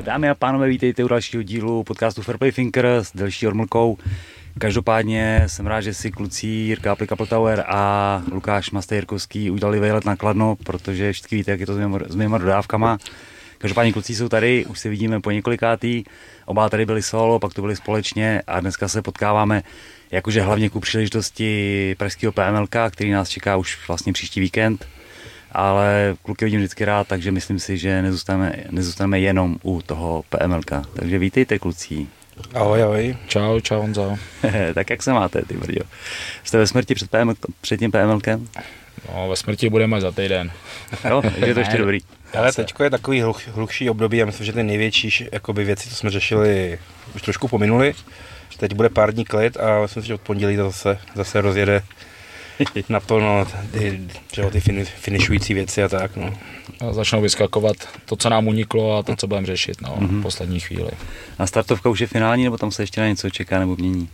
Dámy a pánové, vítejte u dalšího dílu podcastu Fairplay Thinker s delší Ormlkou. Každopádně jsem rád, že si kluci Jirka Aplika Tower a Lukáš Mastejrkovský udělali vejlet na Kladno, protože všichni víte, jak je to s mýma dodávkama. Každopádně kluci jsou tady, už se vidíme po několikátý, oba tady byli solo, pak to byli společně a dneska se potkáváme jakože hlavně ku příležitosti pražského PMLK, který nás čeká už vlastně příští víkend ale kluky vidím vždycky rád, takže myslím si, že nezůstaneme, nezůstaneme jenom u toho PMLK. Takže vítejte kluci. Ahoj, ahoj. Čau, čau Honzo. tak jak se máte, ty brďo? Jste ve smrti před, PML, před tím PMLkem? No, ve smrti budeme za týden. jo, takže je to ještě dobrý. Ale teď je takový hluch, hluchší období, já myslím, že ty největší jakoby, věci, co jsme řešili, už trošku pominuli. Teď bude pár dní klid a myslím si, že od pondělí to zase, zase rozjede naplno ty, že, ty fin, finišující věci a tak. No. A začnou vyskakovat to, co nám uniklo a to, co budeme řešit no, mm-hmm. v poslední chvíli. A startovka už je finální, nebo tam se ještě na něco čeká nebo mění?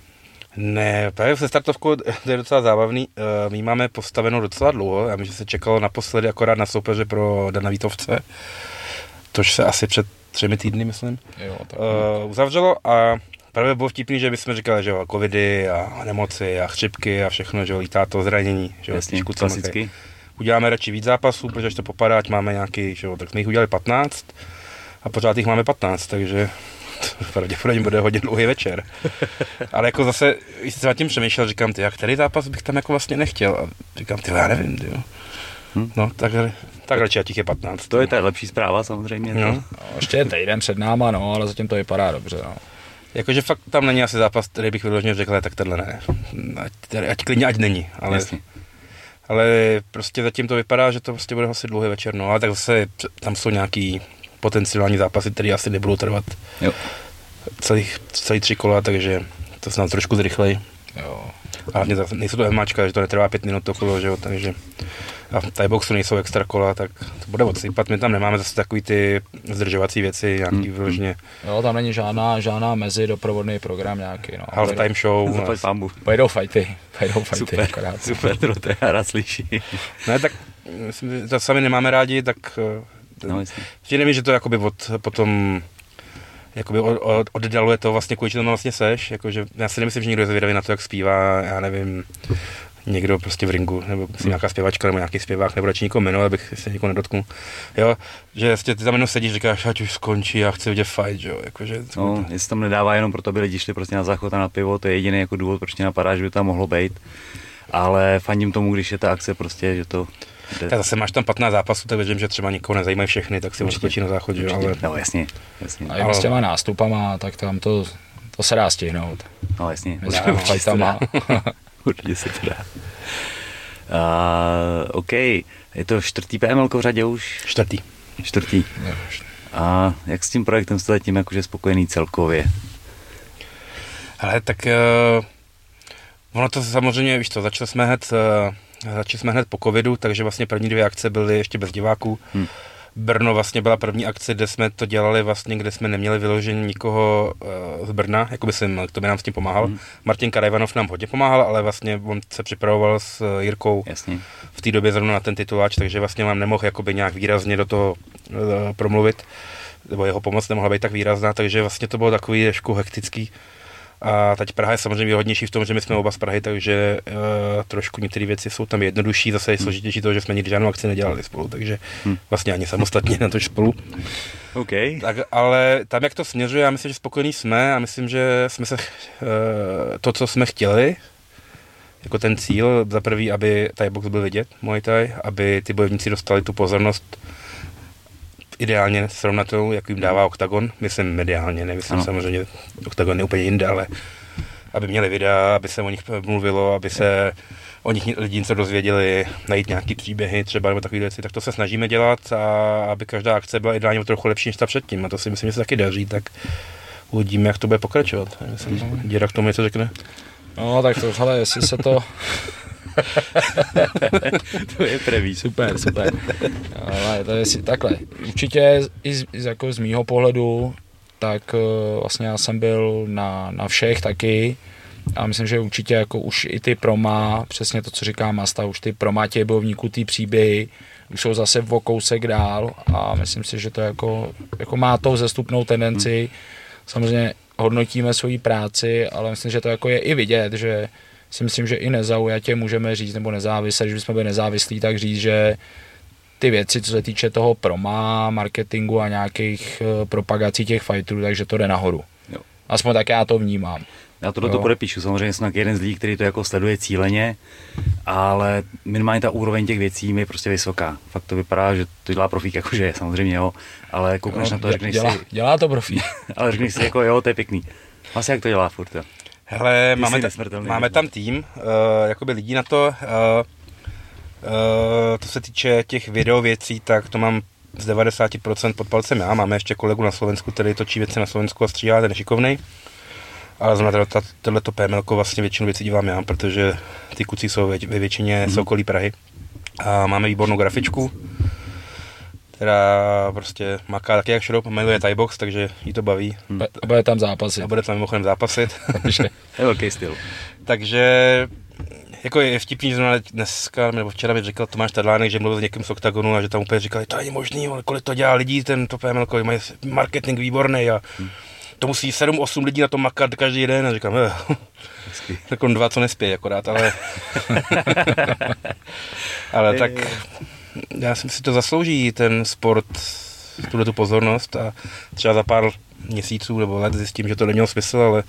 Ne, právě se startovkou to je docela zábavný. Eh, my máme postavenou docela dlouho. Já myslím, že se čekalo naposledy akorát na soupeře pro Dana Vítovce, což se asi před třemi týdny, myslím, jo, tak. Uh, uzavřelo a Právě bylo vtipný, že bychom říkali, že jo, covidy a nemoci a chřipky a všechno, že jo, lítá to zranění, že jo, Jasně, klasicky. Uděláme radši víc zápasů, protože to popadá, ať máme nějaký, že jo, tak jsme jich udělali 15 a pořád jich máme 15, takže pravděpodobně bude hodně dlouhý večer. Ale jako zase, když jsem tím přemýšlel, říkám, ty, jak který zápas bych tam jako vlastně nechtěl. A říkám, ty, já nevím, ty, jo. Hm? No, tak, tak radši, ať je 15. To je ta lepší zpráva samozřejmě. No. no. ještě je týden před náma, no, ale zatím to vypadá dobře. No. Jakože fakt tam není asi zápas, který bych vyloženě řekl, tak tenhle ne. Ať, ať klidně, ať není. Ale, Jasně. ale prostě zatím to vypadá, že to prostě bude asi dlouhý večer. No ale tak zase tam jsou nějaký potenciální zápasy, které asi nebudou trvat jo. Celý, celý tři kola, takže to snad trošku zrychlej. Jo. A hlavně nejsou to MAčka, že to netrvá pět minut to kolo, že jo, takže a v Thai boxu nejsou extra kola, tak to bude odsypat. My tam nemáme zase takový ty zdržovací věci, nějaký hmm. vyloženě. Jo, tam není žádná, žádná mezi doprovodný program nějaký. No. Half time show. pambu. Pojedou fighty. Pojedou fighty super, akorát. Super, to je rád slyší. ne, tak myslím, to sami nemáme rádi, tak no, jasně. nevím, že to jakoby od, potom jakoby od, oddaluje to vlastně, kvůli čemu vlastně seš, jakože já si nemyslím, že někdo je zvědavý na to, jak zpívá, já nevím, někdo prostě v ringu, nebo si nějaká zpěvačka, nebo nějaký zpěvák, nebo radši nikoho jmenovat, abych se někoho nedotknul. Jo, že vlastně ty tam jenom sedíš, říkáš, ať už skončí, já chci vidět fight, jo, jakože. No, to... jestli tam nedává jenom proto, aby lidi šli prostě na záchod a na pivo, to je jediný jako důvod, proč mě napadá, že by tam mohlo být. Ale fandím tomu, když je ta akce prostě, že to tak zase máš tam 15 zápasů, tak věřím, že třeba nikoho nezajímají všechny, tak si odskočí na záchod, že? ale... No jasně, jasně. A i s těma nástupama, tak tam to, to se dá stihnout. No jasně, Mezi tam Určitě se to dá. Uh, OK, je to čtvrtý PML v řadě už? Čtvrtý. Čtvrtý. A jak s tím projektem jste zatím jakože spokojený celkově? Ale tak uh, ono to samozřejmě, víš to, začali jsme hned, uh, začali jsme hned po covidu, takže vlastně první dvě akce byly ještě bez diváků. Hmm. Brno vlastně byla první akce, kde jsme to dělali vlastně, kde jsme neměli vyložení nikoho uh, z Brna, jako by jsem, to by nám s tím pomáhal. Mm. Martin Karajvanov nám hodně pomáhal, ale vlastně on se připravoval s uh, Jirkou Jasně. v té době zrovna na ten tituláč, takže vlastně vám nemohl jakoby nějak výrazně do toho uh, promluvit, nebo jeho pomoc nemohla být tak výrazná, takže vlastně to bylo takový trošku hektický. A teď Praha je samozřejmě výhodnější v tom, že my jsme oba z Prahy, takže uh, trošku některé věci jsou tam jednodušší, zase je hmm. složitější to, že jsme nikdy žádnou akci nedělali spolu, takže hmm. vlastně ani samostatně na to spolu. Okay. Tak, ale tam, jak to směřuje, já myslím, že spokojení jsme a myslím, že jsme se uh, to, co jsme chtěli, jako ten cíl, za prvý, aby Thai box byl vidět, Muay Thai, aby ty bojovníci dostali tu pozornost ideálně srovnatelnou, jak jim dává OKTAGON, myslím mediálně, nemyslím ano. samozřejmě, OKTAGON je úplně jinde, ale aby měli videa, aby se o nich mluvilo, aby se o nich lidi něco dozvěděli, najít nějaký příběhy třeba nebo takové věci, tak to se snažíme dělat a aby každá akce byla ideálně trochu lepší než ta předtím a to si myslím, že se taky daří, tak uvidíme, jak to bude pokračovat. Myslím, že Děra k tomu něco řekne. No, tak to, hele, jestli se to to je prvý. Super, super. Ale to je si takhle. Určitě i z, jako z mýho pohledu, tak uh, vlastně já jsem byl na, na všech taky A myslím, že určitě jako už i ty proma, přesně to, co říká Masta, už ty proma těch bojovníků, ty příběhy, už jsou zase o kousek dál a myslím si, že to jako, jako má tou zestupnou tendenci. Samozřejmě hodnotíme svoji práci, ale myslím, že to jako je i vidět, že si myslím, že i nezaujatě můžeme říct, nebo nezávisle, že jsme byli nezávislí, tak říct, že ty věci, co se týče toho proma, marketingu a nějakých uh, propagací těch fighterů, takže to jde nahoru. Jo. Aspoň tak já to vnímám. Já to do to podepíšu, samozřejmě jsem jeden z lidí, který to jako sleduje cíleně, ale minimálně ta úroveň těch věcí je prostě vysoká. Fakt to vypadá, že to dělá profík, jakože je, samozřejmě jo, ale koukneš no, na to a řekneš dělá, si... Dělá to profík. ale řekneš si jako jo, to je pěkný. Vlastně jak to dělá furt, jo. Hele, máme, ta, máme tam tým, uh, jakoby lidí na to. Uh, uh, to se týče těch video věcí, tak to mám z 90% pod palcem já. Máme ještě kolegu na Slovensku, který točí věci na Slovensku a stříhá, ten šikovnej. Ale zrovna tohleto PML vlastně většinu věcí dělám já, protože ty kuci jsou ve, ve většině mm-hmm. z okolí Prahy. A máme výbornou grafičku, která prostě maká taky jak šroub, miluje Thaibox, takže jí to baví. A bude tam zápasit. A bude tam mimochodem zápasit. je velký styl. takže jako je vtipný, že dneska, nebo včera mi říkal Tomáš Tadlánek, že mluvil s někým z OKTAGONu a že tam úplně říkali, to není možný, ale kolik to dělá lidí, ten to PML, mají marketing výborný a hmm to musí 7-8 lidí na to makat každý den a říkám, eh, tak on dva, co nespí akorát, ale ale tak já si si to zaslouží ten sport, tuhle tu pozornost a třeba za pár měsíců nebo let zjistím, že to nemělo smysl, ale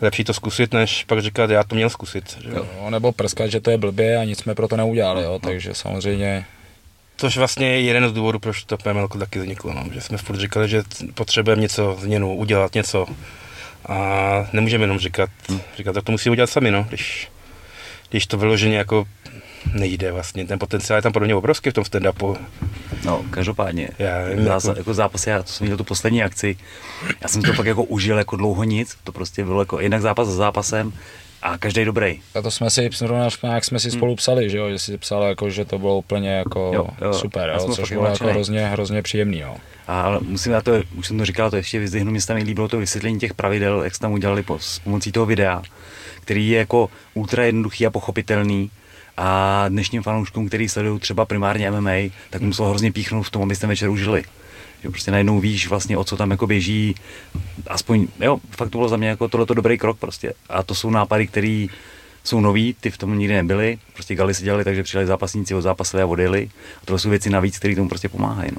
lepší to zkusit, než pak říkat, já to měl zkusit. Že? Jo, nebo prskat, že to je blbě a nic jsme pro to neudělali, jo, takže samozřejmě Což vlastně je jeden z důvodů, proč to PML taky vzniklo, no. že jsme furt říkali, že potřebujeme něco změnu, udělat něco a nemůžeme jenom říkat, říkat, tak to musí udělat sami, no, když, když to vyloženě jako nejde vlastně, ten potenciál je tam podobně obrovský v tom stand-upu. No, každopádně, já, Zása, jako... jako zápas, já to jsem viděl tu poslední akci, já jsem to pak jako užil jako dlouho nic, to prostě bylo jako jinak zápas za zápasem, a každý dobrý. A to jsme si, jak jsme si hmm. spolu psali, že, jo? že jsi psal, jako, že to bylo úplně jako jo, jo. super, jo? což bylo jako hrozně, hrozně příjemný. Jo? A musím já to, už jsem to říkal, to ještě vyzdvihnu, mě se mi líbilo to vysvětlení těch pravidel, jak jste tam udělali po, s pomocí toho videa, který je jako ultra jednoduchý a pochopitelný, a dnešním fanouškům, který sledují třeba primárně MMA, tak muselo hrozně píchnout v tom, abyste večer užili že prostě najednou víš vlastně, o co tam jako běží, aspoň, jo, fakt to bylo za mě jako tohleto dobrý krok prostě. A to jsou nápady, které jsou nový, ty v tom nikdy nebyly, prostě gali si dělali, takže přijeli zápasníci od zápasové a odjeli. A to jsou věci navíc, které tomu prostě pomáhají. No.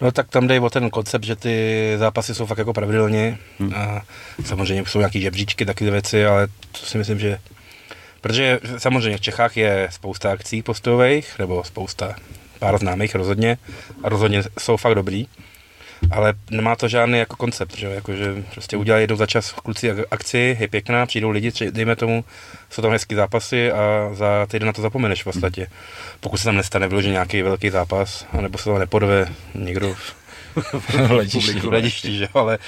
No tak tam jde o ten koncept, že ty zápasy jsou fakt jako pravidelně hmm. a samozřejmě jsou nějaký žebříčky, taky věci, ale to si myslím, že Protože samozřejmě v Čechách je spousta akcí postojových, nebo spousta pár známých rozhodně a rozhodně jsou fakt dobrý, ale nemá to žádný jako koncept, že, jako, že prostě udělají jednou za čas kluci akci, je pěkná, přijdou lidi, tři, dejme tomu, jsou tam hezký zápasy a za týden na to zapomeneš v podstatě. Pokud se tam nestane vyložený nějaký velký zápas, anebo se tam nepodve někdo v hledišti, že ale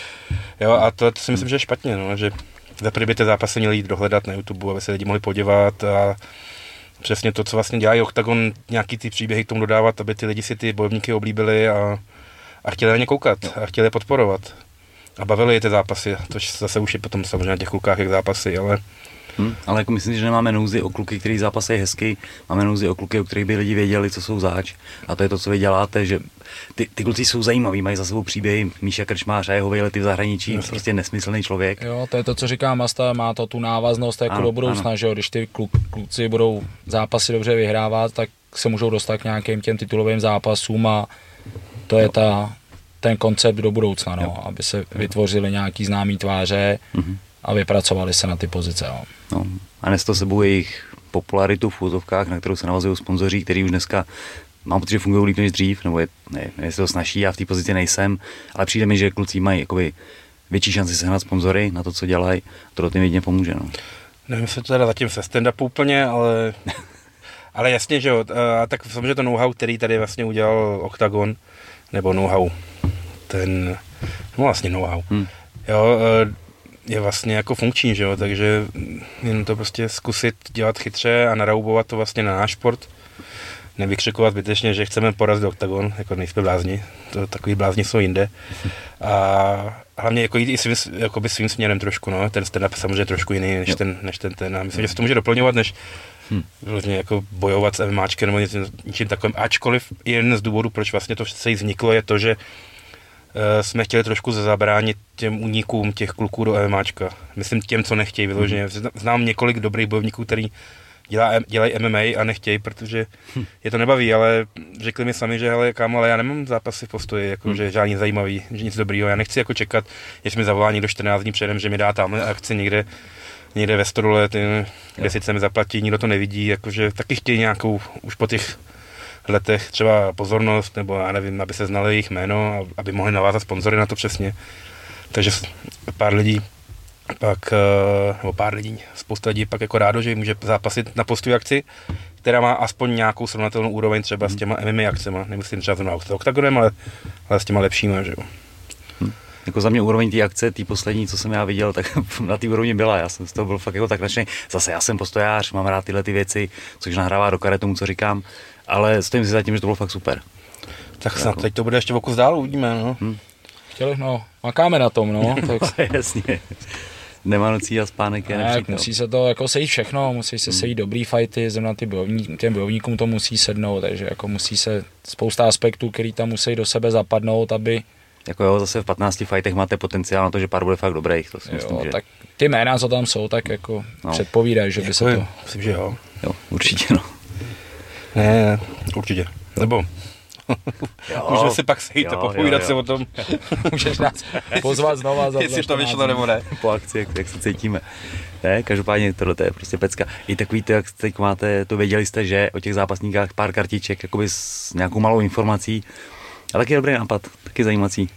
jo, a to, to si myslím, že je špatně, no, že za by ty zápasy měli jít dohledat na YouTube, aby se lidi mohli podívat a přesně to, co vlastně dělají Octagon, nějaký ty příběhy k tomu dodávat, aby ty lidi si ty bojovníky oblíbili a, a chtěli na ně koukat a chtěli je podporovat. A bavili je ty zápasy, což zase už je potom samozřejmě na těch klukách jak zápasy, ale Hmm, ale jako myslím, že nemáme nouzy o kluky, který zápas je hezký, máme nouzy o kluky, o kterých by lidi věděli, co jsou zač. A to je to, co vy děláte, že ty, ty kluci jsou zajímaví, mají za sebou příběhy. Míša Krčmář a jeho vejlety v zahraničí, Jasně. prostě nesmyslný člověk. Jo, to je to, co říká Masta, má to tu návaznost jako ano, do budoucna, že jo, když ty kluk, kluci budou zápasy dobře vyhrávat, tak se můžou dostat k nějakým těm titulovým zápasům a to je ta, ten koncept do budoucna, no, aby se vytvořili nějaký známý tváře, mm-hmm a vypracovali se na ty pozice. Jo. No, a nes to sebou jejich popularitu v úzovkách, na kterou se navazují sponzoři, který už dneska mám pocit, že fungují líp než dřív, nebo je, ne, jestli to snaží, já v té pozici nejsem, ale přijde mi, že kluci mají jakoby větší šanci sehnat sponzory na to, co dělají, to tím jedině pomůže. No. Nevím, jestli to teda zatím se stand úplně, ale, ale jasně, že jo, a tak samozřejmě to know-how, který tady vlastně udělal Octagon, nebo know-how, ten, no vlastně know-how, hmm. jo, je vlastně jako funkční, že jo? takže jen to prostě zkusit dělat chytře a naraubovat to vlastně na náš sport. nevykřikovat zbytečně, že chceme porazit OKTAGON, jako nejsme blázni, to takový blázni jsou jinde. A hlavně jako jít i svým, jakoby svým směrem trošku, no. ten stand-up samozřejmě trošku jiný než ten, než ten, ten. A myslím, že se to může doplňovat, než hmm. jako bojovat s MMAčkem nebo něčím, něčím takovým. Ačkoliv jeden z důvodů, proč vlastně to se vzniklo, je to, že jsme chtěli trošku zabránit těm únikům těch kluků do MMAčka. Myslím těm, co nechtějí vyloženě. Hmm. Znám několik dobrých bojovníků, který dělá, dělají MMA a nechtějí, protože hm. je to nebaví, ale řekli mi sami, že hele, kámo, ale já nemám zápasy v postoji, jako, hm. že žádný zajímavý, že nic dobrýho, já nechci jako čekat, jestli mi zavolá někdo 14 dní předem, že mi dá tam akci někde, někde ve ty, kde sice mi zaplatí, nikdo to nevidí, jakože taky chtějí nějakou, už po těch letech třeba pozornost, nebo já nevím, aby se znali jejich jméno, aby mohli navázat sponzory na to přesně. Takže pár lidí pak, eh, nebo pár lidí, spousta lidí pak jako rádo, že může zápasit na postový akci, která má aspoň nějakou srovnatelnou úroveň třeba s těma MMA akcemi, nemyslím třeba zrovna oktagonem, ale, ale s těma lepšíma, že jo. Hm. Jako za mě úroveň té akce, té poslední, co jsem já viděl, tak na té úrovni byla. Já jsem z toho byl fakt jako tak nadšený. Zase já jsem postojář, mám rád tyhle ty věci, což nahrává do kare tomu, co říkám, ale stojím si za tím, že to bylo fakt super. Tak snad jako... teď to bude ještě v oku dál, uvidíme, no. Hm. Chtěli, no, makáme na tom, no. tak... Jasně nemá nocí a spánek je ne, musí se to jako sejít všechno, musí se hmm. sejít dobrý fighty, zrovna ty bojovní, těm bojovníkům to musí sednout, takže jako musí se spousta aspektů, který tam musí do sebe zapadnout, aby jako jo, zase v 15 fightech máte potenciál na to, že pár bude fakt dobrých, to si jo, myslím, že... tak ty jména, co tam jsou, tak jako no. předpovídají, že by jako se to... Myslím, že jo. Jo, určitě no. Ne, ne, určitě. Nebo Jo, Můžeme si pak sejít a popovídat si o tom. Můžeš nás pozvat znova za Jestli to vyšlo nebo ne. Po akci, jak, jak se cítíme. Ne, každopádně tohle je prostě pecka. I takový to, jak teď máte, to věděli jste, že o těch zápasníkách pár kartiček, jakoby s nějakou malou informací. A taky dobrý nápad, taky zajímací.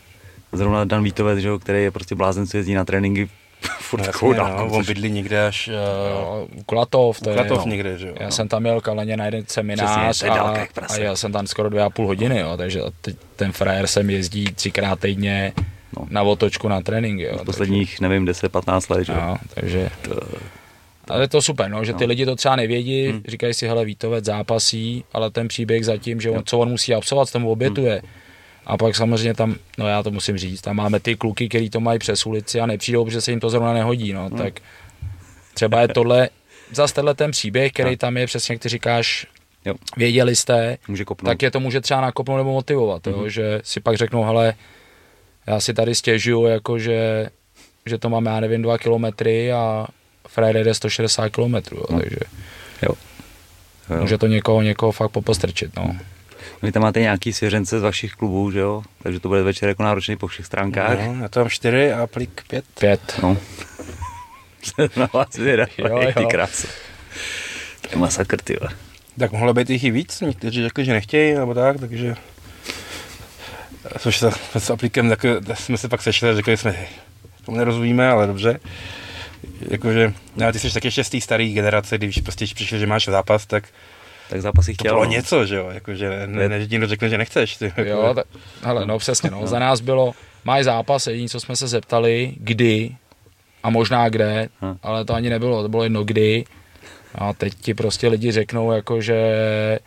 Zrovna Dan Vítovec, že, který je prostě blázen, co jezdí na tréninky furt no, jasně, no, on bydlí někde až uh, Klatov, to Klatov je, někde, že jo. Já no. jsem tam měl kaleně na jeden seminář Přesně, a, a já jsem tam skoro dvě a půl hodiny, jo, takže ten frajer sem jezdí třikrát týdně no. na otočku na tréninky. Jo, v posledních, takže, nevím, 10-15 let, že jo. takže to, ale je to super, no, že ty no. lidi to třeba nevědí, hmm. říkají si, hele, Vítovec zápasí, ale ten příběh zatím, že on, co on musí absolvovat, tomu obětuje. Hmm a pak samozřejmě tam, no já to musím říct, tam máme ty kluky, kteří to mají přes ulici a nepřijdou, protože se jim to zrovna nehodí, no, hmm. tak třeba je tohle, zase tenhle ten příběh, který tam je, přesně jak ty říkáš, jo. věděli jste, může tak je to může třeba nakopnout nebo motivovat, hmm jo, že si pak řeknou, hele, já si tady stěžuju, jako že, že to máme, já nevím, dva kilometry a Friday jde 160 kilometrů, no. takže jo. Jo. může to někoho, někoho fakt popostrčit, no. Vy tam máte nějaký svěřence z vašich klubů, že jo? Takže to bude večer jako náročný po všech stránkách. No, já to mám čtyři a plik pět. Pět. No. Na vás zvědavý, ty krásy. To je masakr, ty Tak mohlo být jich i víc, někteří řekli, že nechtějí, nebo tak, takže... Což se s aplikem, tak jsme se pak sešli a řekli jsme, tomu nerozumíme, ale dobře. Jakože, no, ty jsi taky ještě z té staré generace, když prostě přišel, že máš zápas, tak tak zápasy chtěl. To bylo no. něco, že jo, jakože ne, ne, někdo řekne, že nechceš. Ty. Jo, tak, hele, no přesně, no. no. Za nás bylo, máš zápas, jediný, co jsme se zeptali, kdy a možná kde, hm. ale to ani nebylo, to bylo jedno kdy. A teď ti prostě lidi řeknou, jako že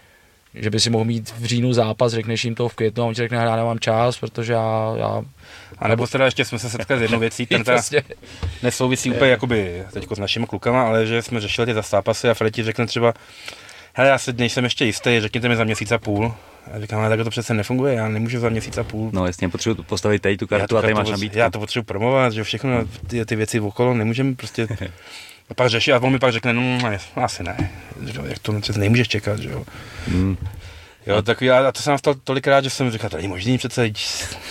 že by si mohl mít v říjnu zápas, řekneš jim to v květnu a on ti řekne, já nemám čas, protože já... já a nebo teda ještě jsme se setkali s jednou věcí, ten teda prostě... nesouvisí úplně jakoby teďko s našimi klukama, ale že jsme řešili ty zápasy a Freddy ti řekne třeba, hele, já si nejsem ještě jistý, řekněte mi za měsíc a půl. A říkám, ale tak to přece nefunguje, já nemůžu za měsíc a půl. No jasně, potřebuji postavit tady tu kartu a tady máš nabídku. Já to potřebuji promovat, že všechno ty, ty věci okolo nemůžeme prostě a pak řeší a on mi pak řekne, no asi ne, jak to přece nemůžeš čekat, že jo. Hmm. Jo, tak já, a to jsem stalo tolikrát, že jsem říkal, to není možný přece,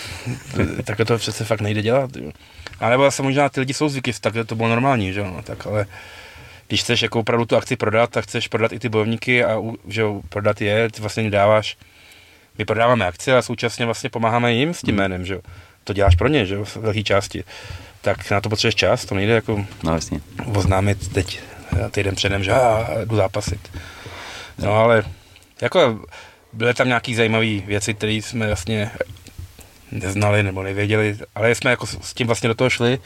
takhle to přece fakt nejde dělat, jo. A nebo jsem možná ty lidi jsou zvyky, tak to bylo normální, že jo, no, tak ale když chceš jako opravdu tu akci prodat, tak chceš prodat i ty bojovníky a že prodat je, ty vlastně dáváš, my prodáváme akci a současně vlastně pomáháme jim s tím hmm. jménem, že jo. To děláš pro ně, že jo, v velké části. Tak na to potřebuješ čas, to nejde jako no, vlastně. oznámit teď týden předem, že já jdu zápasit. No ale jako byly tam nějaký zajímavé věci, které jsme vlastně neznali nebo nevěděli, ale jsme jako s tím vlastně do toho šli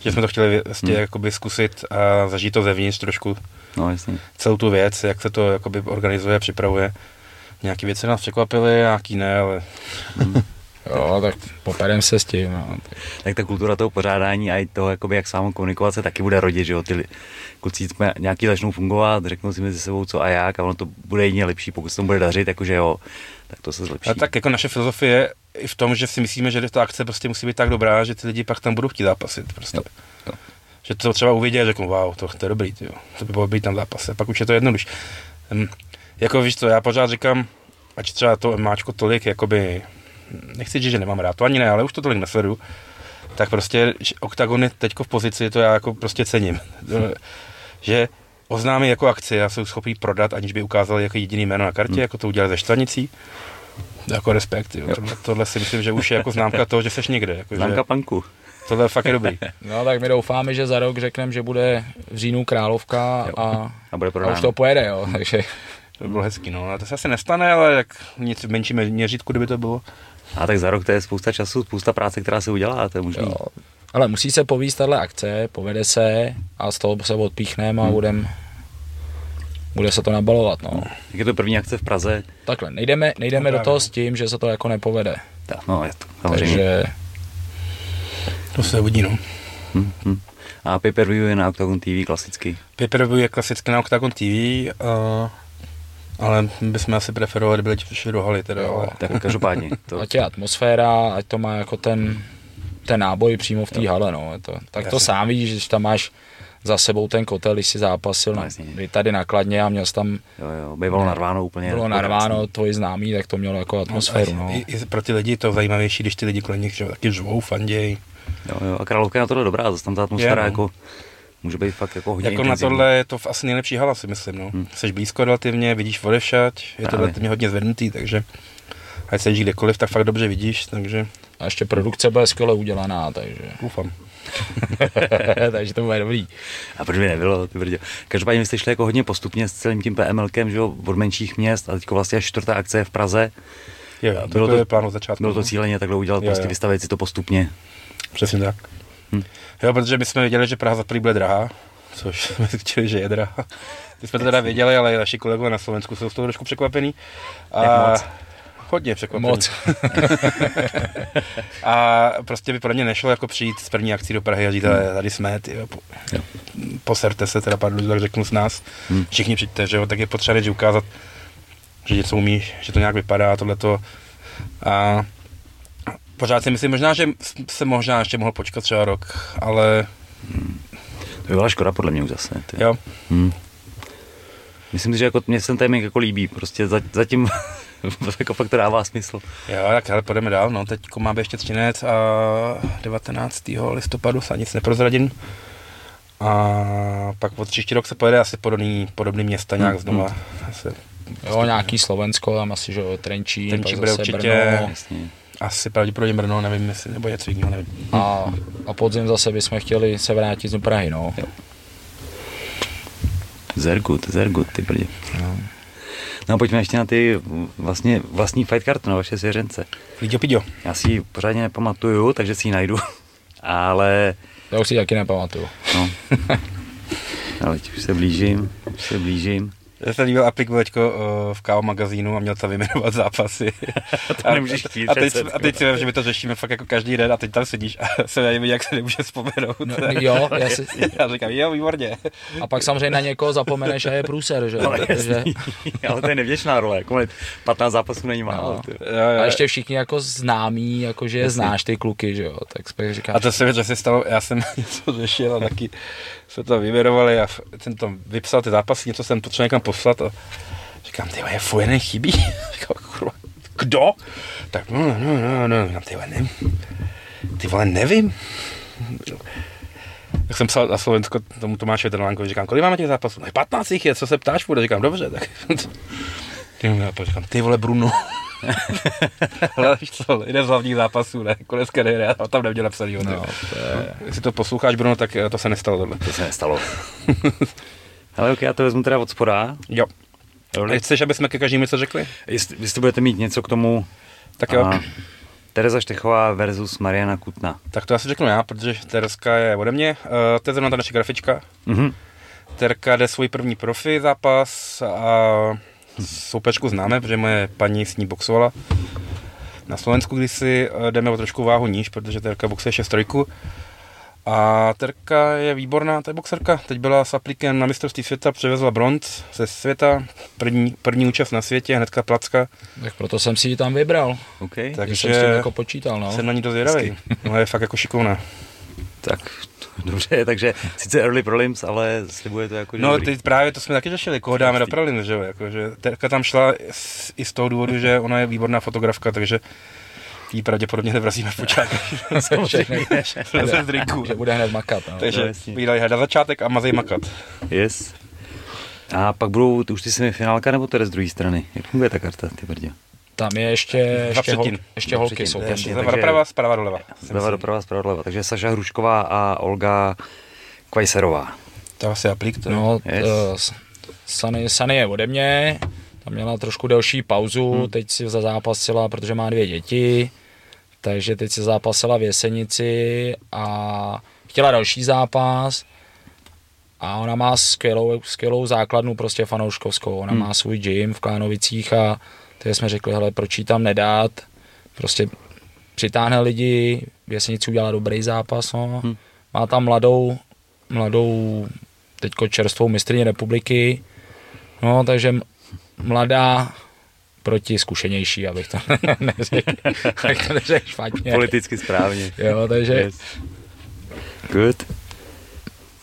že jsme to chtěli vlastně hmm. jakoby zkusit a zažít to zevnitř trošku. No, jasně. Celou tu věc, jak se to jakoby organizuje, připravuje. Nějaké věci nás překvapily, nějaký ne, ale Jo, tak poperem se s tím. No. Tak ta kultura toho pořádání a i toho, jakoby, jak sám komunikovat se taky bude rodit, že jo, ty kluci jsme nějaký začnou fungovat, řeknou si mezi sebou co a jak a ono to bude jedině lepší, pokud se tomu bude dařit, jakože jo, tak to se zlepší. A tak jako naše filozofie je i v tom, že si myslíme, že ta akce prostě musí být tak dobrá, že ty lidi pak tam budou chtít zápasit. Prostě. Jo, jo. Že to třeba uvidí a řeknou, wow, to, to je dobrý, tyjo. to by bylo být tam zápase. Pak už je to jednodušší. Um, jako víš co, já pořád říkám, ať třeba to máčko tolik, jakoby, nechci říct, že nemám rád, to ani ne, ale už to tolik nesledu, tak prostě že Octagon je teďko v pozici, to já jako prostě cením. že oznámí jako akci a jsou schopní prodat, aniž by ukázali jako jediný jméno na kartě, hmm. jako to udělali ze štvanicí. Jako respekt, jo. Tohle, tohle, si myslím, že už je jako známka toho, že seš někde. Jako, Známka že panku. tohle je fakt je dobrý. no tak my doufáme, že za rok řekneme, že bude v říjnu Královka Jo. a, A bude a už to pojede, jo. Takže To by bylo hezký, no. A to se asi nestane, ale tak nic v menším měřítku, kdyby to bylo. A tak za rok to je spousta času, spousta práce, která se udělá, to je možný. jo. Ale musí se povíst tahle akce, povede se a z toho se odpíchneme a budem, bude se to nabalovat, no. Jak je to první akce v Praze, Takhle, nejdeme, nejdeme No do toho s tím, že se to jako nepovede. tak, no je to, samozřejmě. Takže To se uvidí, no. Hm, hm. A pay je na Octagon TV klasicky. Paper je klasicky na Octagon TV, uh, ale my bychom asi preferovali, kdyby lidi přišli do haly, teda, Jo. ale Tak každopádně. To, ať je atmosféra, ať to má jako ten, ten náboj přímo v té hale, no. Je to, tak to Jasně. sám vidíš, když tam máš za sebou ten kotel, když si zápasil No, na, jasně. kdy tady nakladně a měl jsi tam, jo, jo, bývalo narváno úplně. bylo jako narváno tvoji známý, tak to mělo jako atmosféru, no. I, I, pro ty lidi je to zajímavější, když ty lidi kolem nich že, taky žvou, fanděj. Jo, jo, a Královka je na tohle dobrá, zase tam ta atmosféra Je, no. jako může být fakt jako hodně Jako na intenzivní. tohle je to v- asi nejlepší hala, si myslím. No. Hmm. Jsi blízko relativně, vidíš odevšať, je to relativně hodně zvednutý, takže ať se kdekoliv, tak fakt dobře vidíš, takže A ještě produkce bude skvěle udělaná, takže, doufám. takže to bude dobrý. A proč by nebylo, ty brdě. Každopádně vy jste šli jako hodně postupně s celým tím PMLkem, že jo, od menších měst a teď vlastně až čtvrtá akce je v Praze. Jo, Bylo bylo to- to, je plán od začátku. Bylo to no. cíleně takhle udělat, Jo, prostě jo. vystavit si to postupně. Přesně tak. Hm. Jo, protože my jsme věděli, že Praha za prvý bude drahá, což jsme zjistili, že je drahá. Ty jsme to teda věděli, ale naši kolegové na Slovensku jsou z toho trošku překvapený. A Jak moc? Hodně překvapený. Moc. A prostě by pro ně nešlo jako přijít z první akcí do Prahy a říct, "Ale tady jsme, ty, po, Jo. poserte se, teda pardon, tak řeknu s nás, Hmm. všichni přijďte, že jo, tak je potřeba ukázat, že něco umíš, že to nějak vypadá, tohleto. A pořád si myslím, možná, že se možná ještě mohl počkat třeba rok, ale To by byla škoda podle mě už zase. Ty. jo, Hm. Myslím si, že jako mě se ten timing jako líbí, prostě za- zatím jako fakt to dává smysl. jo, tak hele, půjdeme dál, no, teď má být ještě třinec a 19. listopadu se nic neprozradím. A pak od příští rok se pojede asi podobný, podobný města nějak Hmm, znova. Asi, Jo, nějaký Slovensko, tam asi, že jo, Trenčín, Trenčín pak bude zase určitě. Brno Jasně. Asi pravděpodobně Brno, nevím, jestli, nebo něco jiného, nevím. a, a podzim zase bychom chtěli se vrátit do Prahy, no. Zergut, Zergut, ty brdě. no. No pojďme ještě na ty vlastně vlastní fight kartu na vaše svěřence. Lidio Pidio. Já si ji pořádně nepamatuju, takže si ji najdu. Ale, Já už si taky nepamatuju. no. Ale teď už se blížím, už se blížím. Já se líbil Apik teďko uh, v KO magazínu a měl tam vyjmenovat zápasy. To nemůžeš chtít a, teď, a teď si vím, že my to řešíme fakt jako každý den a teď tam sedíš a se nevím, jak se nemůže vzpomenout. No, jo, já si, já říkám, jo, výborně. a pak samozřejmě na někoho zapomeneš a je průser, že? Ale, Takže, jasný. ale to je nevděčná role, jako 15 zápasů není málo. No. Jo, jo. a ještě všichni jako známí, jako že je znáš ty kluky, že jo, tak říkáš, A to se mi že se stalo, já jsem něco řešil a taky jsme to vyvěrovali a jsem to vypsal ty zápasy, něco jsem potřeboval někam poslat a říkám, ty je Fuenen chybí. Říkám, kurva, kdo? Tak no, no, no, no, říkám, ty nevím. Ty vole, nevím. Tak jsem psal na Slovensko tomu Tomášovi Trnlánkovi, říkám, kolik máme těch zápasů? No, 15 jich je, co se ptáš, bude? Říkám, dobře, tak. Ty, říkám, ty vole, Bruno. Ale víš co, jeden z hlavních zápasů, ne, konec kariéry, já tam neměl napsaný. no, No. to je, Jestli to posloucháš, Bruno, tak eh, to se nestalo tohle. To se nestalo. Ale ok, já to vezmu teda od spoda. Jo. A chceš, aby jsme ke každému něco řekli? Jestli, jestli budete mít něco k tomu, Tak jo. a, Tereza Štechová versus Mariana Kutna. Tak to asi řeknu já, protože Tereska je ode mě. Uh, to je zrovna ta naše grafička. Mhm. Terka jde svůj první profi zápas a soupeřku známe, protože moje paní s ní boxovala na Slovensku kdysi, eh, jdeme o trošku váhu níž, protože Terka boxuje 6 trojku. A Terka je výborná, to je boxerka. Teď byla s aplikem na mistrovství světa, převezla bronz ze světa, první, první účast na světě, hnedka placka. Tak proto jsem si ji tam vybral. Okay. Takže jsem s tím jako počítal, no. Jsem na ní dost zvědavý. No je fakt jako šikovná. Tak dobře, takže sice early prelims, ale slibuje to jako, že No, dobrý. teď právě to jsme taky řešili, koho dáme do prelims, že jo, jako, že Terka tam šla s- i z toho důvodu, že ona je výborná fotografka, takže jí pravděpodobně nevrazíme v počátku. Samozřejmě. Vleze z drinku. že bude hned makat. No. No, Takže vydají na začátek a mazej makat. Yes. A pak budou ty už ty semifinálka nebo to z druhé strany? Jak funguje ta karta, ty brdě? Tam je ještě, ještě, hol, ještě holky jsou je ještě- Zleva doprava, zprava doleva. Zleva doprava, zprava doleva. Takže Saša Hrušková a Olga Kvajserová. To asi aplik, to No, Yes. Sany, Sany je ode mě, tam měla trošku delší pauzu, Hmm. teď si zazápasila, protože má dvě děti, takže teď si zápasila v Jesenici a chtěla další zápas a ona má skvělou, skvělou základnu prostě fanouškovskou, ona Hmm. má svůj gym v Klánovicích a teď jsme řekli, hele, proč jí tam nedat, prostě přitáhne lidi, v Jesenici udělala dobrý zápas, no. Hmm. má tam mladou, mladou teďko čerstvou mistrně republiky, no takže mladá proti zkušenější, abych to neřekl, abych to neřekl špatně. Politicky správně. Jo, takže Yes. Good.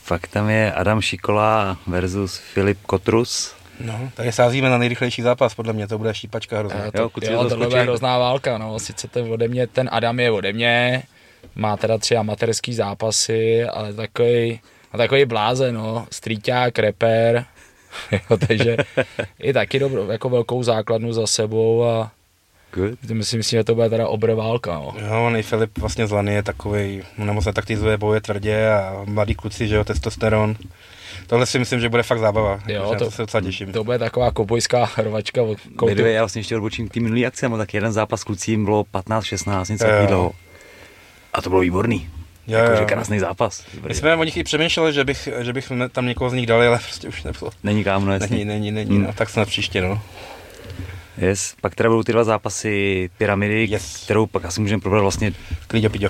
Pak tam je Adam Šikola versus Filip Kotrus. No, takže sázíme na nejrychlejší zápas, podle mě to bude šípačka hrozná. Jo, to, jo, to tohle bude hrozná válka, no, sice ten ode mě, ten Adam je ode mě, má teda tři amatérský zápasy, ale takový, a takový blázen, no, streeták, reper, jo, takže i taky dobrou, jako velkou základnu za sebou a Good. myslím, myslím, že to bude teda obr válka, no. Jo, on i Filip vlastně zlaný je takový, moc netaktizuje, bojuje tvrdě a mladí kluci, že jo, testosteron. Tohle si myslím, že bude fakt zábava. Jo, to- se docela těším. To bude taková kobojská hrvačka od já vlastně ještě odbočím k té minulý akci, mám tak jeden zápas s klucím bylo 15-16, něco takového. A to bylo výborný. Jo, Jakože jo. krásný zápas. My jsme o nich i přemýšleli, že bych, že bych tam někoho z nich dali, ale prostě už nebylo. Není kámo, jasně. Není, není, není, Hmm. no, tak snad příště, no. Yes. Pak teda budou ty dva zápasy pyramidy, Yes. kterou pak asi můžeme probrat vlastně Klíďo, piďo.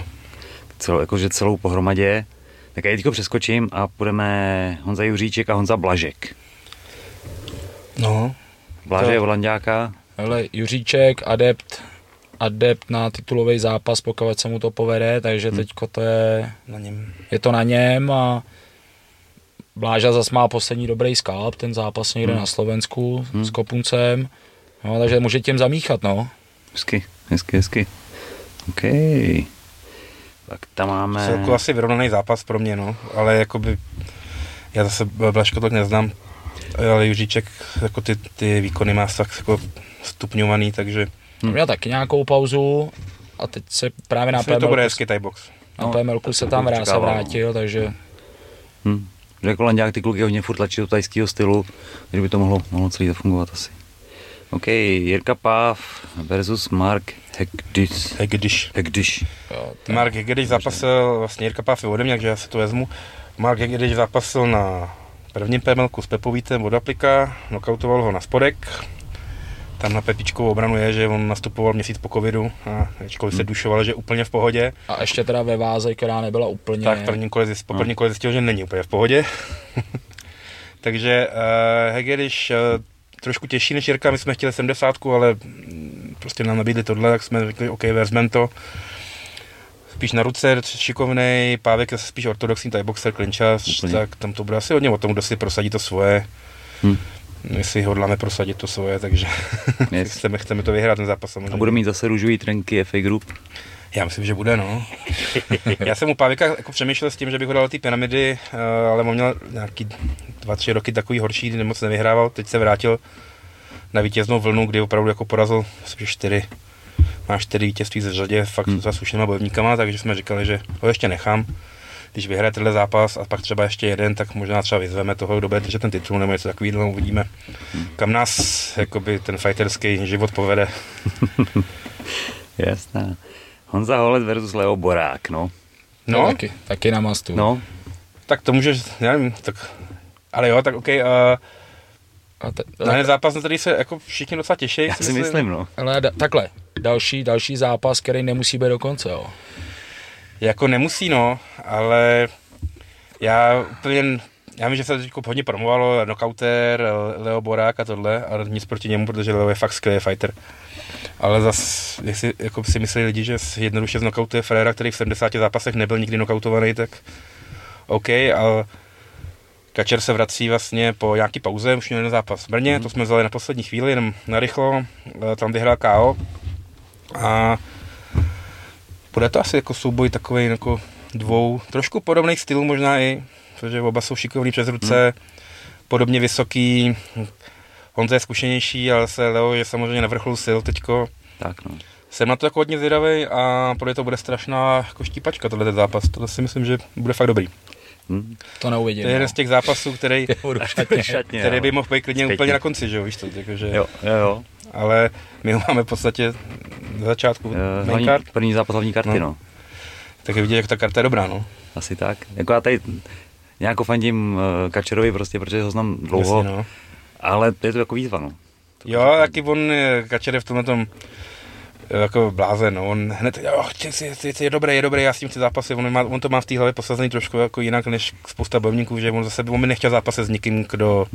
celou, jakože celou pohromadě. Tak já teďko přeskočím a půjdeme Honza Juříček a Honza Blažek. No, Blaže To- je Holandějáka, Hele, Juříček, adept, adept na titulový zápas, pokud se mu to povede, takže Hmm. teďko to je, na něm. je to na něm a Bláža zas má poslední dobrý skalp, ten zápas někde Hmm. na Slovensku Hmm. s Kopuncem, no, takže může tím zamíchat, no. hezky, hezky, hezky. OK. Pak tam máme... Celku asi vyrovnaný zápas pro mě, no, ale jakoby, já zase Blaško tak neznám, ale Juříček, jako ty, ty výkony má fakt jako stupňovaný, takže Hmm. Měl taky nějakou pauzu a teď se právě na že to bude PML, hezký Thai box. na No, PML se tam vrá, se očekával, no. vrátil, takže Hm. Že Holanděják ty kluky hodně furt tlačí do tajského stylu, takže by to mohlo, mohlo celý to fungovat asi. OK, Jirka Páv versus Mark Hegdis. Když Hegdiš. jo, Mark Hegedeš zápasil, vlastně Jirka Páf je ode mě, takže já si to vezmu. Mark Hegedeš zápasil na prvním PMLku s Pepovítem od Aplika, nokautoval ho na spodek. Tam na Pepičkovou obranu je, že on nastupoval měsíc po covidu a ačkoliv se Hmm. dušoval, že úplně v pohodě, a ještě teda ve váze, která nebyla úplně... tak v prvním kole, zjist- po No. prvním kole zjistil, že není úplně v pohodě. Takže uh, Hegedeš uh, trošku těžší než Jirka, my jsme chtěli 70, ale mm, prostě nám nabídli tohle, tak jsme řekli, OK, vezmeme to. Spíš na ruce, šikovnej, Pávek je spíš ortodoxní thai boxer, klinčas, Úplně. tak tam to bude asi hodně o tom, kdo si prosadí to svoje. Hm. My si hodláme prosadit to svoje, takže Yes. chceme, chceme to vyhrát ten zápas samozřejmě. A bude mít zase růžový trenky FA Group. Já myslím, že bude, no. Já jsem u Pávika jako přemýšlel s tím, že bych ho dal ty pyramidy, eh, ale on měl nějaký dva, tři roky takový horší, kdy moc nevyhrával. Teď se vrátil na vítěznou vlnu, kdy opravdu jako porazil, myslím, že čtyři, má čtyři vítězství ze řadě, fakt hmm. za slušnýma bojovníkama, takže jsme říkali, že ho ještě nechám. Když vyhraje tenhle zápas a pak třeba ještě jeden, tak možná třeba vyzveme toho, kdo bude držet ten titul nebo něco takového, uvidíme, kam nás jakoby, ten fighterský život povede. Jasná. Honza Holec versus Leo Borák, no. No, No, taky, taky na mastu. No, tak to můžeš, já nevím, tak, ale jo, tak OK, uh, A te, Na ten zápas, na který se jako všichni docela těší. Já si myslím, no. ale da, takhle, další, další zápas, který nemusí být do konce, jo. Jako nemusí, no, ale já úplně, já vím, že se to teď hodně promovalo, knockouter, Leo Borák a tohle, ale nic proti němu, protože Leo je fakt skvělý fighter. Ale zas, jestli jako si myslí lidi, že jednoduše znockoutuje Frera, který v 70 zápasech nebyl nikdy knockoutovaný, tak OK, ale Kačer se vrací vlastně po nějaký pauze, už měl jeden zápas v Brně, mm. to jsme vzali na poslední chvíli, jenom narychlo, eh, tam vyhrál KO a bude to asi jako souboj takový jako dvou, trošku podobných stylů možná i, protože oba jsou šikovní přes ruce, mm. podobně vysoký, Honza je zkušenější, ale se Leo je samozřejmě na vrcholu sil teďko. Tak no. Jsem na to jako hodně zvědavý a podle to bude strašná jako štípačka tohle zápas. To si myslím, že bude fakt dobrý. Hm. To neuvidím. To je jeden no. z těch zápasů, který, šatně. Šatně, který by mohl být klidně Zpětně. úplně na konci, že jo, víš to, takže, Jo, jo, jo. ale my ho máme v podstatě na začátku Eh, main Hlavní, card, první zápas hlavní karty, No. no. tak je vidět, jak ta karta je dobrá, no. Asi tak. Jako já tady nějak fandím eh, Kačerovi prostě, protože ho znám dlouho, Jasně, no. ale je to jako výzva, no. To Jo, taky on, je- Kačer je v tomhle tom eh, jako blázen, no. on hned, jo, chci, chci, chci, chci, je dobrý, je dobrý, já s tím chci zápasy, on, má, on to má v té hlavě posazený trošku jako jinak než spousta bojovníků, že on zase, on by nechtěl zápasit s někým, kdo,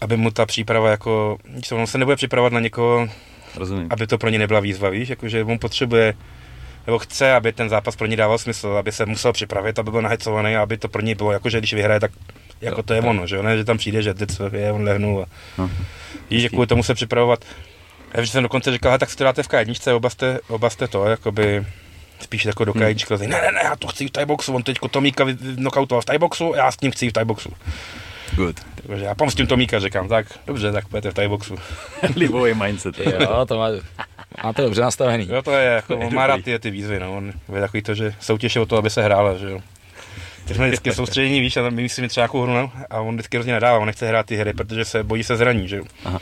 aby mu ta příprava jako, co, on se nebude připravovat na někoho, Rozumím. aby to pro ně nebyla výzva, víš, jakože on potřebuje, nebo chce, aby ten zápas pro ně dával smysl, aby se musel připravit, aby byl nahecovaný aby to pro něj bylo, jakože když vyhraje, tak jako to je ono, že ne, že tam přijde, že teď je, on lehnul a No. Víš, že kvůli tomu se připravovat. Já že jsem dokonce říkal, "Hele, tak si to dáte v K1, oba jste, oba jste to, jakoby spíš jako do K1, hmm. ne, ne, ne, já to chci v Thaiboxu, on teďko Tomíka knockoutoval v Thaiboxu, já s ním chci v Thaiboxu. Good. Takže já pomstím Tomíka, říkám, tak dobře, tak půjdete v Thaiboxu. Libový mindset. Jo, to má, máte dobře nastavený. Jo, to je, jako, To je on má rád ty, ty výzvy, no, on je takový to, že soutěž je o to, aby se hrála, že jo. Teď jsme vždycky soustředění, víš, a my myslíme třeba nějakou hru, no, a on vždycky hrozně nedává, on nechce hrát ty hry, protože se bojí se zraní, že jo. Aha.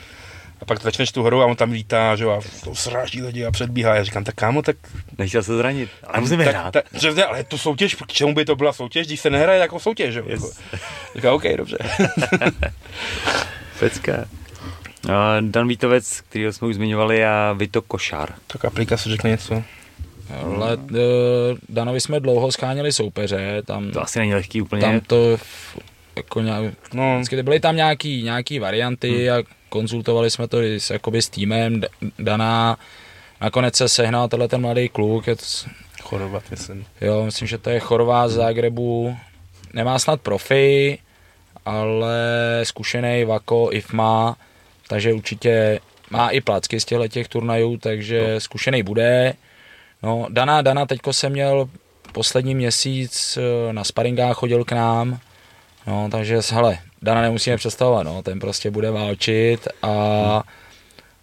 A pak začneš tu hru a on tam lítá, že jo, a to sráží lidi a předbíhá. Já říkám, tak kámo, tak Nechtěl se zranit, ale musíme tak, hrát. Tak, přesně, ale to soutěž, k čemu by to byla soutěž, když se nehraje jako soutěž, že? jo? Yes. Jako, říká, OK, dobře. Pecka. Dan Vítovec, kterýho jsme už zmiňovali, a Vito Košár. tak aplikace řekne něco. Ale uh, Danovi jsme dlouho scháněli soupeře, tam, To asi není lehký úplně. tam to jako nějak, No, vždycky byly tam nějaký, nějaký varianty Hmm. a konzultovali jsme to i s, jakoby s týmem D- Dana. Nakonec se sehnal tenhle ten mladý kluk, je to, chorovat, myslím. jo, myslím, že to je Chorvát z Zagrebu. Nemá snad profi, ale zkušený Vako, IFMA, takže určitě má i placky z těchto těch turnajů, takže no. zkušený bude. No, Dana, Dana teďko jsem měl poslední měsíc eh, na sparingách chodil k nám, no, takže hele, Dana nemusíme představovat, no, ten prostě bude válčit a,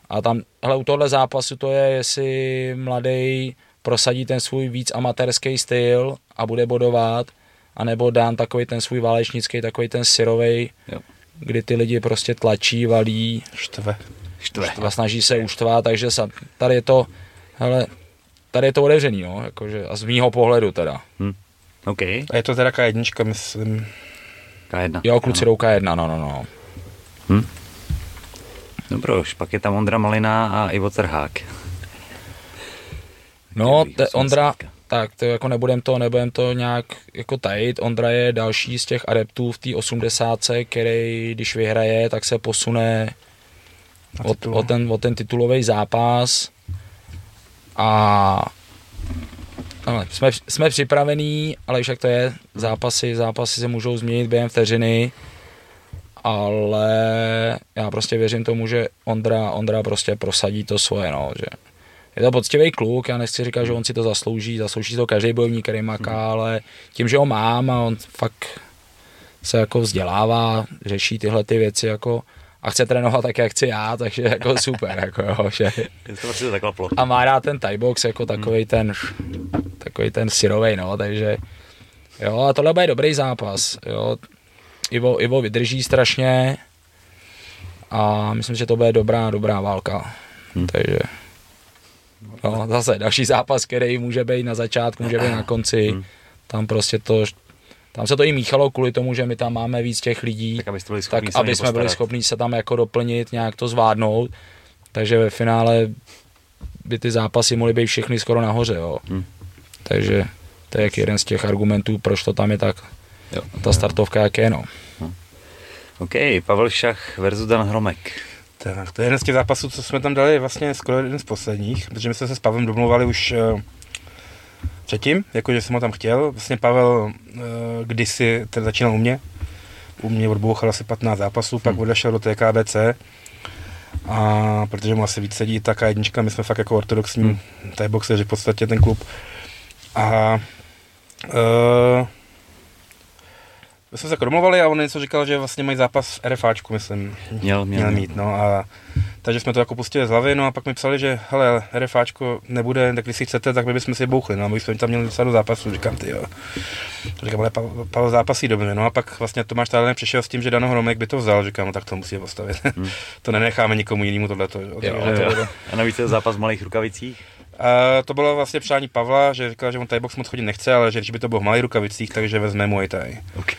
a tam, hele, u tohle zápasu to je, jestli mladý prosadí ten svůj víc amatérský styl a bude bodovat, anebo dán takový ten svůj válečnický, takový ten syrovej, Jo. kdy ty lidi prostě tlačí, valí Štve. Štve. a snaží se uštvát, takže sa, tady je to, hele, tady je to otevřený, no, jakože, a z mýho pohledu teda. Hm. OK. A je to teda K1, myslím. K1. Jo, kluci jdou K1, no, no, no. Hm? Dobroš, pak je tam Ondra Malina a Ivo Cerhák. No, te, Ondra, tak to jako nebudem to, nebudem to nějak jako tajit. Ondra je další z těch adeptů v té 80, který když vyhraje, tak se posune o, o, ten, o ten titulový zápas. A ale jsme, jsme připravení, ale však to je, zápasy, zápasy se můžou změnit během vteřiny, ale já prostě věřím tomu, že Ondra, Ondra prostě prosadí to svoje, no, že je to poctivý kluk, já nechci říkat, že on si to zaslouží, zaslouží to každý bojovník, který maká, ale tím, že ho mám a on fakt se jako vzdělává, řeší tyhle ty věci jako a chce trénovat tak, jak chci já, takže jako super, jako jo, že Je to prostě zaklaplo. a má rád ten Thai box jako takový ten, takový ten syrovej, no, takže jo, a tohle bude dobrý zápas, jo, Ivo, Ivo vydrží strašně a myslím, že to bude dobrá, dobrá válka, Hm. takže jo, zase další zápas, který může být na začátku, může být na konci, Hm. tam prostě to tam se to i míchalo kvůli tomu, že my tam máme víc těch lidí, Tak abyste byli tak schopni se aby jsme byli schopni se tam jako doplnit, nějak to zvládnout. Takže ve finále by ty zápasy mohly být všechny skoro nahoře, jo. Hmm. Takže to je jak jeden z těch argumentů, proč to tam je tak, Jo. ta startovka jak je, no. OK, Pavel Šach versus Dan Hromek. Tak, to je jeden z těch zápasů, co jsme tam dali vlastně skoro jeden z posledních, protože my jsme se s Pavlem domluvali už eh, předtím, jakože jsem ho tam chtěl. Vlastně Pavel eh, kdysi teda začínal u mě, u mě odbouchal asi 15 zápasů, pak odešel do TKBC a protože mu asi víc sedí ta K1, my jsme fakt jako ortodoxní Hmm. hmm. boxeři v podstatě ten klub. A uh, my jsme se jako domluvali a on něco říkal, že vlastně mají zápas v RFáčku, myslím. Měl, měl, Měl mít, no a takže jsme to jako pustili z hlavy, no a pak mi psali, že hele, RFáčko nebude, tak když si chcete, tak my bychom si bouchli, no a my jsme tam měli docela do zápasu, říkám, ty jo. Říkám, ale Pavel, Pavel zápasí dobře, no a pak vlastně Tomáš Tálen přišel s tím, že Dano Hromek by to vzal, říkám, no tak to musí postavit. Hmm. to nenecháme nikomu jinému tohleto. Jo, Jo, jo. to, A navíc je zápas v malých rukavicích. A to bylo vlastně přání Pavla, že říkal, že on Thai box moc chodit nechce, ale že když by to bylo v malých rukavicích, takže vezme Muay Thai. OK.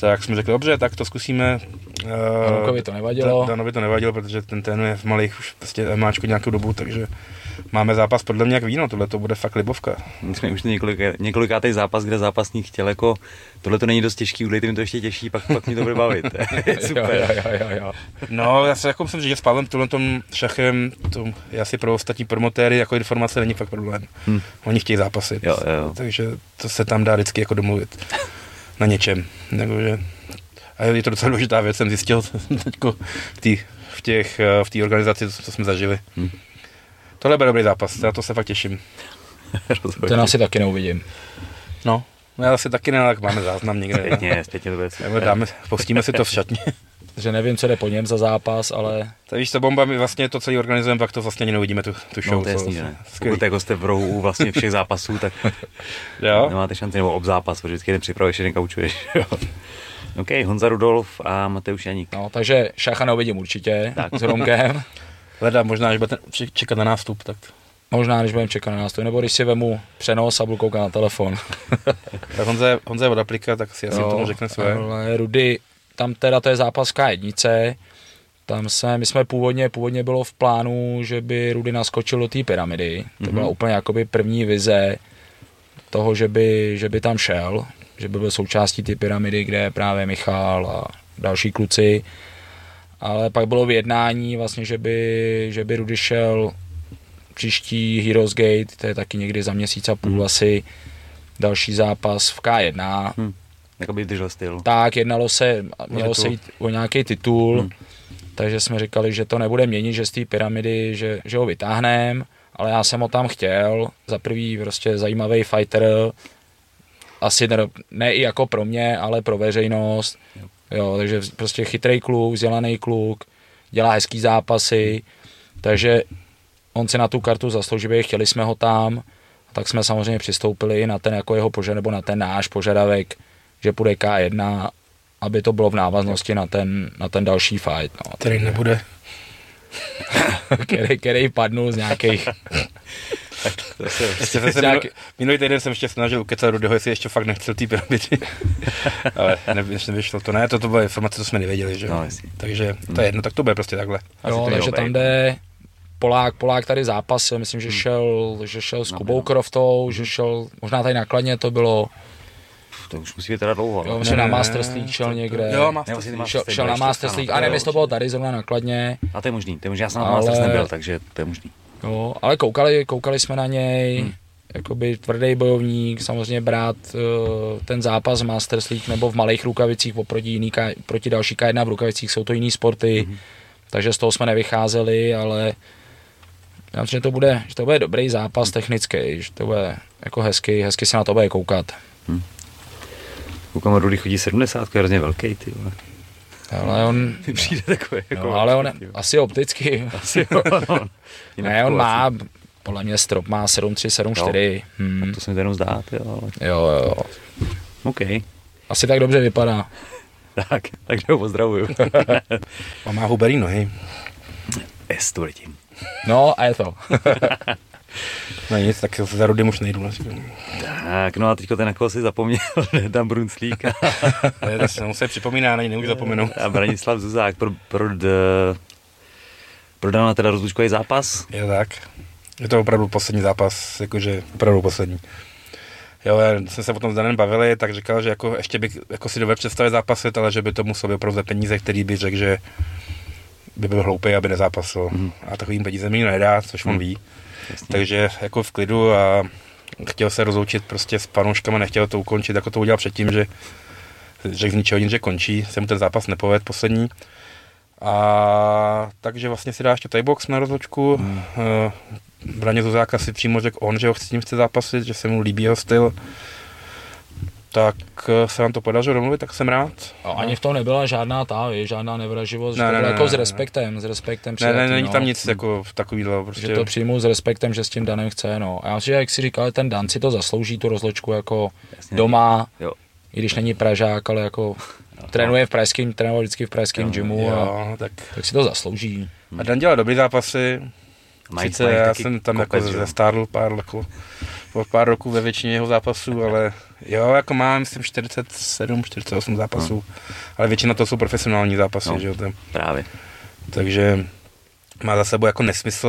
Tak jsme řekli, dobře, tak to zkusíme. Uh, Danovi to nevadilo. Danovi to nevadilo, protože ten trénuje v malých už prostě máčku nějakou dobu, takže máme zápas podle mě jak víno, tohle to bude fakt libovka. My jsme už několik, několikátý zápas, kde zápasník chtěl jako, tohle to není dost těžký, udělejte mi to ještě těžší, pak, pak mi to bude bavit. Super. Jo, jo, jo, jo, jo. No, já se jako musím říct, že s Pavlem tuhle tom šachem, to je asi pro ostatní promotéry, jako informace není fakt problém. Hm. Hmm. Oni chtějí zápasit, Jo, jo, takže to se tam dá vždycky jako domluvit na něčem. Takže, a je to docela důležitá věc, jsem zjistil teďko v té v těch, v té organizaci, co, co jsme zažili. Hm. Tohle bude dobrý zápas, já to se fakt těším. Ten asi taky neuvidím. No, no já asi taky ne, tak máme záznam někde. Zpětně, zpětně to bude Nebo dáme, pustíme si to v šatně. Že nevím, co jde po něm za zápas, ale Tak víš, co bomba, my vlastně to celý organizujeme, pak to vlastně ani neuvidíme, tu, tu show. No, to je jasný, ne. skvělý. Pokud jako jste v rohu vlastně všech zápasů, tak Jo? nemáte šanci, nebo ob zápas, protože vždycky jeden připravuješ, jeden kaučuješ. jo. OK, Honza Rudolf a Mateuš Janík. no, takže Šacha neuvidím určitě Tak. s Romkem. Leda, možná, že budete čekat na nástup, tak, Možná, když budeme čekat na nás, to nebo když si vemu přenos a budu koukat na telefon. tak Honza, je- Honza je od aplika, tak si asi Jo, tomu řekne své. Ale Rudy, tam teda to je zápas K1, tam se, my jsme původně, původně bylo v plánu, že by Rudy naskočil do té pyramidy. To Mhm. byla úplně jakoby první vize toho, že by, že by tam šel, že by byl součástí té pyramidy, kde je právě Michal a další kluci. Ale pak bylo v jednání vlastně, že by, že by Rudy šel příští Heroes Gate, to je taky někdy za měsíc a půl Mhm. asi, další zápas v K1. Hm. Jakoby držel styl. Tak, jednalo se, mělo se jít o nějaký titul, Hmm. takže jsme říkali, že to nebude měnit, že z té pyramidy, že, že ho vytáhneme, ale já jsem ho tam chtěl, za prvý prostě zajímavý fighter, asi ne, ne i jako pro mě, ale pro veřejnost, jo, takže prostě chytrý kluk, vzdělaný kluk, dělá hezký zápasy, takže on si na tu kartu zaslouží, chtěli jsme ho tam, tak jsme samozřejmě přistoupili na ten jako jeho požadavek, nebo na ten náš požadavek, že půjde K1, aby to bylo v návaznosti na ten, na ten další fight, no, Který nebude. který, který padnul z nějakých, To se, Ještě jsem se Nějaký- minulý, minulý týden jsem ještě snažil ukecat Rudyho, jestli ještě fakt nechcel ty pyramidy. Ale nevy, nevyšlo to. Ne, to, to byla informace, co jsme nevěděli, že jo. No. Takže to je jedno, tak to bude prostě takhle. Asi jo, to takže tam jde Polák, Polák tady zápasil, myslím, že šel, že šel s No, Kubou no. Croftou, že šel, možná tady nakladně to bylo, to už musí být teda dlouho. jo, no. myslím, Ne, na Masters ne, League šel někde, jo, Masters League. šel, šel na Masters League, a nevím, jestli to bylo tady zrovna nakladně, A to je možný, to je možný, já jsem na Masters nebyl, takže to je možný. Jo, ale koukali, koukali jsme na něj, Hmm. hmm. jakoby tvrdý bojovník, samozřejmě brát uh, ten zápas v Masters League nebo v malých rukavicích oproti, jiný, proti další K1 v rukavicích, jsou to jiný sporty, hmm. takže z toho jsme nevycházeli, ale já myslím, že to bude, že to bude dobrý zápas technický, že to bude jako hezky, hezky se na to bude koukat. Koukám, Rudy chodí 70, je hrozně velký, ty vole. Ale on, Mi přijde takový, jako no, ale on vole. asi opticky, Asi jo, no. Ne, on má, podle mě strop má 7-3, 7-4. Hmm. To se mi to jenom zdá, ty jo, ale... Jo, jo, jo. OK, Asi tak dobře vypadá. tak, takže ho pozdravuju. On má huberý nohy. S. No a je to. No nic, tak za Rudym už nejdu. Tak, no a teďko ten, na koho si zapomněl, Dan Brunslík a, To se mu se připomíná, něj nemůžu zapomenout. a Branislav Zuzák pro, pro, d, prodal na teda rozlučkový zápas. Je tak. Je to opravdu poslední zápas, jakože opravdu poslední. Jo, já jsme se potom s Danem bavili, tak říkal, že jako ještě by jako si dovedl představit zápasit, ale že by to musel být opravdu za peníze, který by řekl, že by byl hloupý, aby nezápasil. Mm. A takovým peníze mi nedá, což on Mhm. Ví. Takže jako v klidu a chtěl se rozloučit prostě s panouškama, nechtěl to ukončit, jako to udělal předtím, že řekl z ničeho nic, že končí, se mu ten zápas nepovedl poslední. A takže vlastně si dá ještě box na rozločku. Hmm. Braně Zuzáka si přímo řekl on, že ho s ním chce zápasit, že se mu líbí jeho styl. Tak eh, se nám to podařilo domluvit, tak jsem rád. A ani v tom nebyla žádná ta, je žádná nevraživost, Ne, že to ne, bylo ne, jako ne, s ne. respektem, s respektem Ne, přijatý, ne, není no. tam nic jako takového. Prostě. Že to přijmu s respektem, že s tím Danem chce, no. A já si, jak si říkal, ten Dan si to zaslouží, tu rozločku jako Jasně. doma, Jo. i když není Pražák, ale jako trénuje v pražském, trénoval vždycky v pražském gymu a jo, tak. tak si to zaslouží. A Dan dělal dobrý zápasy. Mají- Sice mají já jsem tam kopec, jako zestárl pár, jako, po pár roků ve většině jeho zápasů, ale jo, jako mám, myslím, 47, 48 zápasů, ale většina to jsou profesionální zápasy, No. že jo, to, Právě. takže má za sebou jako nesmysl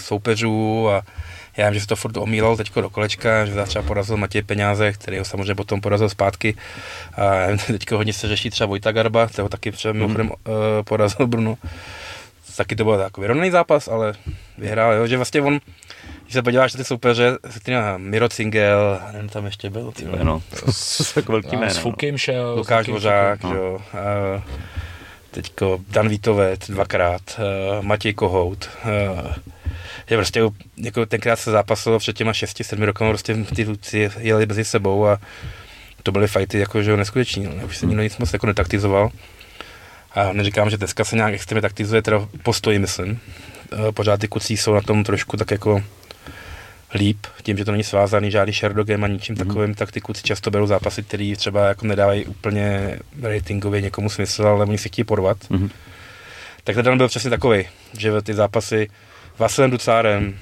soupeřů a já vím, že se to furt omílal teďko do kolečka, že třeba porazil Matěj Peňáze, který ho samozřejmě potom porazil zpátky. A teďko hodně se řeší třeba Vojta Garba, toho taky třeba mimochodem uh, porazil Bruno. Taky to byl takový vyrovnaný zápas, ale vyhrál, jo, že vlastně on, když se podíváš na ty soupeře, Miro Cingel, nevím, tam ještě byl, ty vole. No, to jsou jako velký A jména. s no. Fukim šel. Lukáš Dvořák, no. jo, a teďko Dan Vítovec dvakrát, uh, Matěj Kohout, uh, že prostě jako tenkrát se zápasilo před těma 6-7 rokama, prostě ty kluci jeli mezi sebou a to byly fighty jako, že jo, neskuteční, no. už se nikdo nic moc jako netaktizoval. A neříkám, že dneska se nějak extrémně taktizuje, teda postoji, myslím. Eh, Pořád ty kucí jsou na tom trošku tak jako líp, tím, že to není svázaný žádný sherdogem a ničím mm-hmm. takovým, tak ty kluci často berou zápasy, které třeba jako nedávají úplně ratingově někomu smysl, ale oni si chtějí porvat. Mhm. Tak ten byl přesně takový, že ty zápasy Vasilem Ducárem,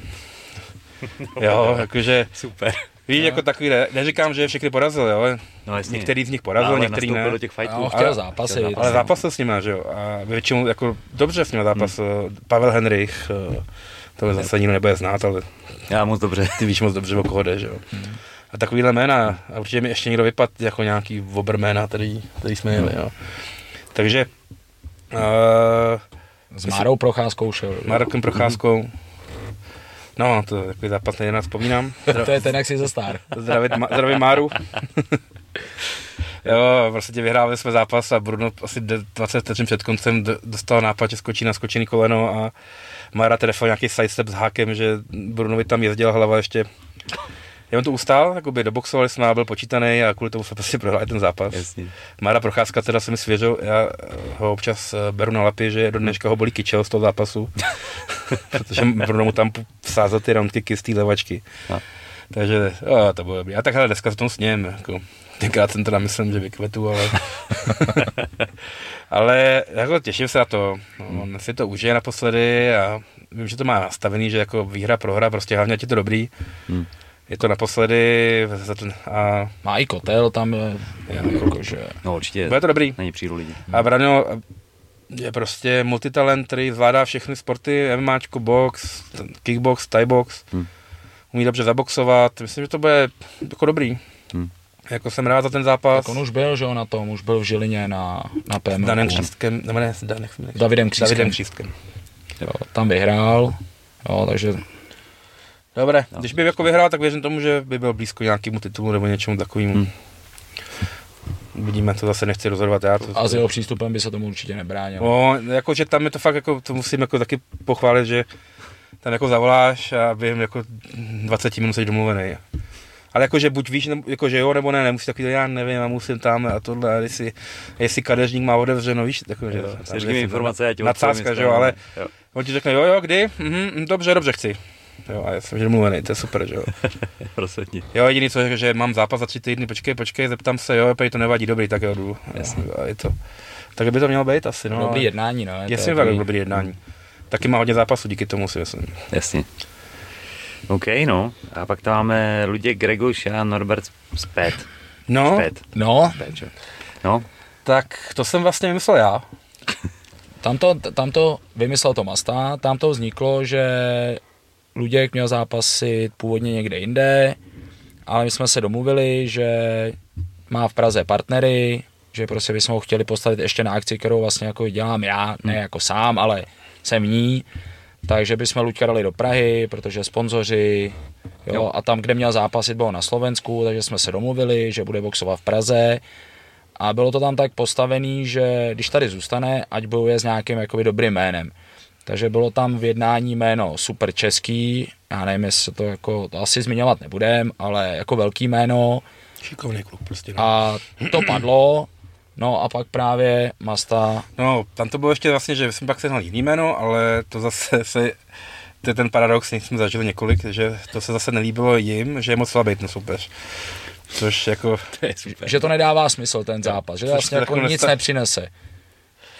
jo, jakože, Super. Víš, jako takový, ne, neříkám, že je všechny porazil, jo, No jasně. Některý z nich porazil, Ale některý ne. do těch fightů. No, Ale- chtěl zápasy. Ale no. zápasil s nimi, že jo. A většinou jako dobře s nimi zápasil. Hmm. Pavel Henrich, eh, to zase nikdo nebude znát, ale Já moc dobře. ty víš moc dobře, o koho jde, že jo. A takovýhle jména, a určitě mi ještě někdo vypad jako nějaký oberména, který, který jsme jeli, jo. Takže uh, S Márou Procházkou šel. Marokem Procházkou, no, to je takový zápas, na nás vzpomínám. to je ten, jak si zastár. Zdravit, ma, zdravím Máru. jo, prostě vyhráli jsme zápas a Bruno asi de- 20 vteřin před koncem dostal nápad, že skočí na skočený koleno a Mára trefil nějaký sidestep s hákem, že Brunovi tam jezdila hlava ještě. Já on to ustál, jakoby doboxovali jsme a byl počítaný a kvůli tomu jsme prostě prohráli ten zápas. Jasně. Mára Procházka teda se mi svěřil, já ho občas eh, beru na lapy, že do dneška ho bolí kyčel z toho zápasu, protože Bruno mu tam vsázel ty roundkicky z té levačky. No. Takže jo, to bylo dobrý. A tak hele, dneska s tom sněm, jako, tenkrát jsem teda myslím, že vykvetu, ale... ale jako těším se na to. No, on si to užije naposledy a vím, že to má nastavený, že jako výhra, prohra, prostě hlavně je to dobrý. Hmm. Je to naposledy a Má i kotel, tam je, jakože, No určitě. bude to dobrý. Na ně přijdu lidi. A Braňo je prostě multitalent, který zvládá všechny sporty, MMAčko, box, kickbox, thai box. Hmm. Umí dobře zaboxovat, myslím, že to bude jako dobrý. Hmm. Jako jsem rád za ten zápas. tak on už byl, že jo, na tom, už byl v Žilině na, na S PM. Danem Křístkem, nebo ne, s Danem, S Davidem Křístkem. Davidem Křístkem. Jo, tam vyhrál, jo, takže Dobré, no. když by jako vyhrál, tak věřím tomu, že by byl blízko nějakému titulu nebo něčemu takovému. Hmm. Uvidíme, to zase nechci rozhodovat já. To, a s jeho přístupem by se tomu určitě nebránil. No, jako, že tam je to fakt, jako, to musím jako taky pochválit, že tam jako zavoláš a během jako 20 minut jsi domluvený. Ale jakože buď víš, nebo, jako, že jo, nebo ne, nemusíš takový, já nevím, a musím tam a tohle, a jestli, jestli kadeřník má otevřeno, víš, jako, že, Si řekni mi informace, já ti Nadsázka, že jo, ale on ti řekne, jo, jo, kdy, mhm, dobře, dobře, chci. Jo, a já jsem že domluvený, to je super, že jo. Rozhodně. Jo, jediný co je, že mám zápas za tři týdny, počkej, počkej, zeptám se, jo, pej to nevadí, dobrý, tak jo, jdu. Jasně. A je to, tak by to mělo být asi, no. Dobrý jednání, no. je to Jasně, takový- tak dobrý jednání. Taky má hodně zápasů díky tomu, si myslím. Jasně. OK, no. A pak tam máme Luděk Gregoš a Norbert Spet. No, Spet. No, Spet, že? No, tak to jsem vlastně vymyslel já. tam to, tam to vymyslel to Masta, tam to vzniklo, že Luděk měl zápasit původně někde jinde, ale my jsme se domluvili, že má v Praze partnery, že prostě bychom ho chtěli postavit ještě na akci, kterou vlastně jako dělám já, ne jako sám, ale jsem v ní, takže bychom Luďka dali do Prahy, protože sponzoři, jo, Jo. a tam, kde měl zápasit, bylo na Slovensku, takže jsme se domluvili, že bude boxovat v Praze a bylo to tam tak postavený, že když tady zůstane, ať bojuje s nějakým jakoby dobrým jménem. Takže bylo tam v jednání jméno super český, já nevím, jestli to jako, to asi zmiňovat nebudem, ale jako velký jméno Šikovný kluk prostě. No. a to padlo, no a pak právě Masta, no, tam to bylo ještě vlastně, že jsem pak sehnal jiný jméno, ale to zase se, to je ten paradox, který jsme zažili několik, že to se zase nelíbilo jim, že je moc slabý ten soupeř. Což jako, to je super. že to nedává smysl ten zápas, že vlastně jako jako nic nesta- nepřinese.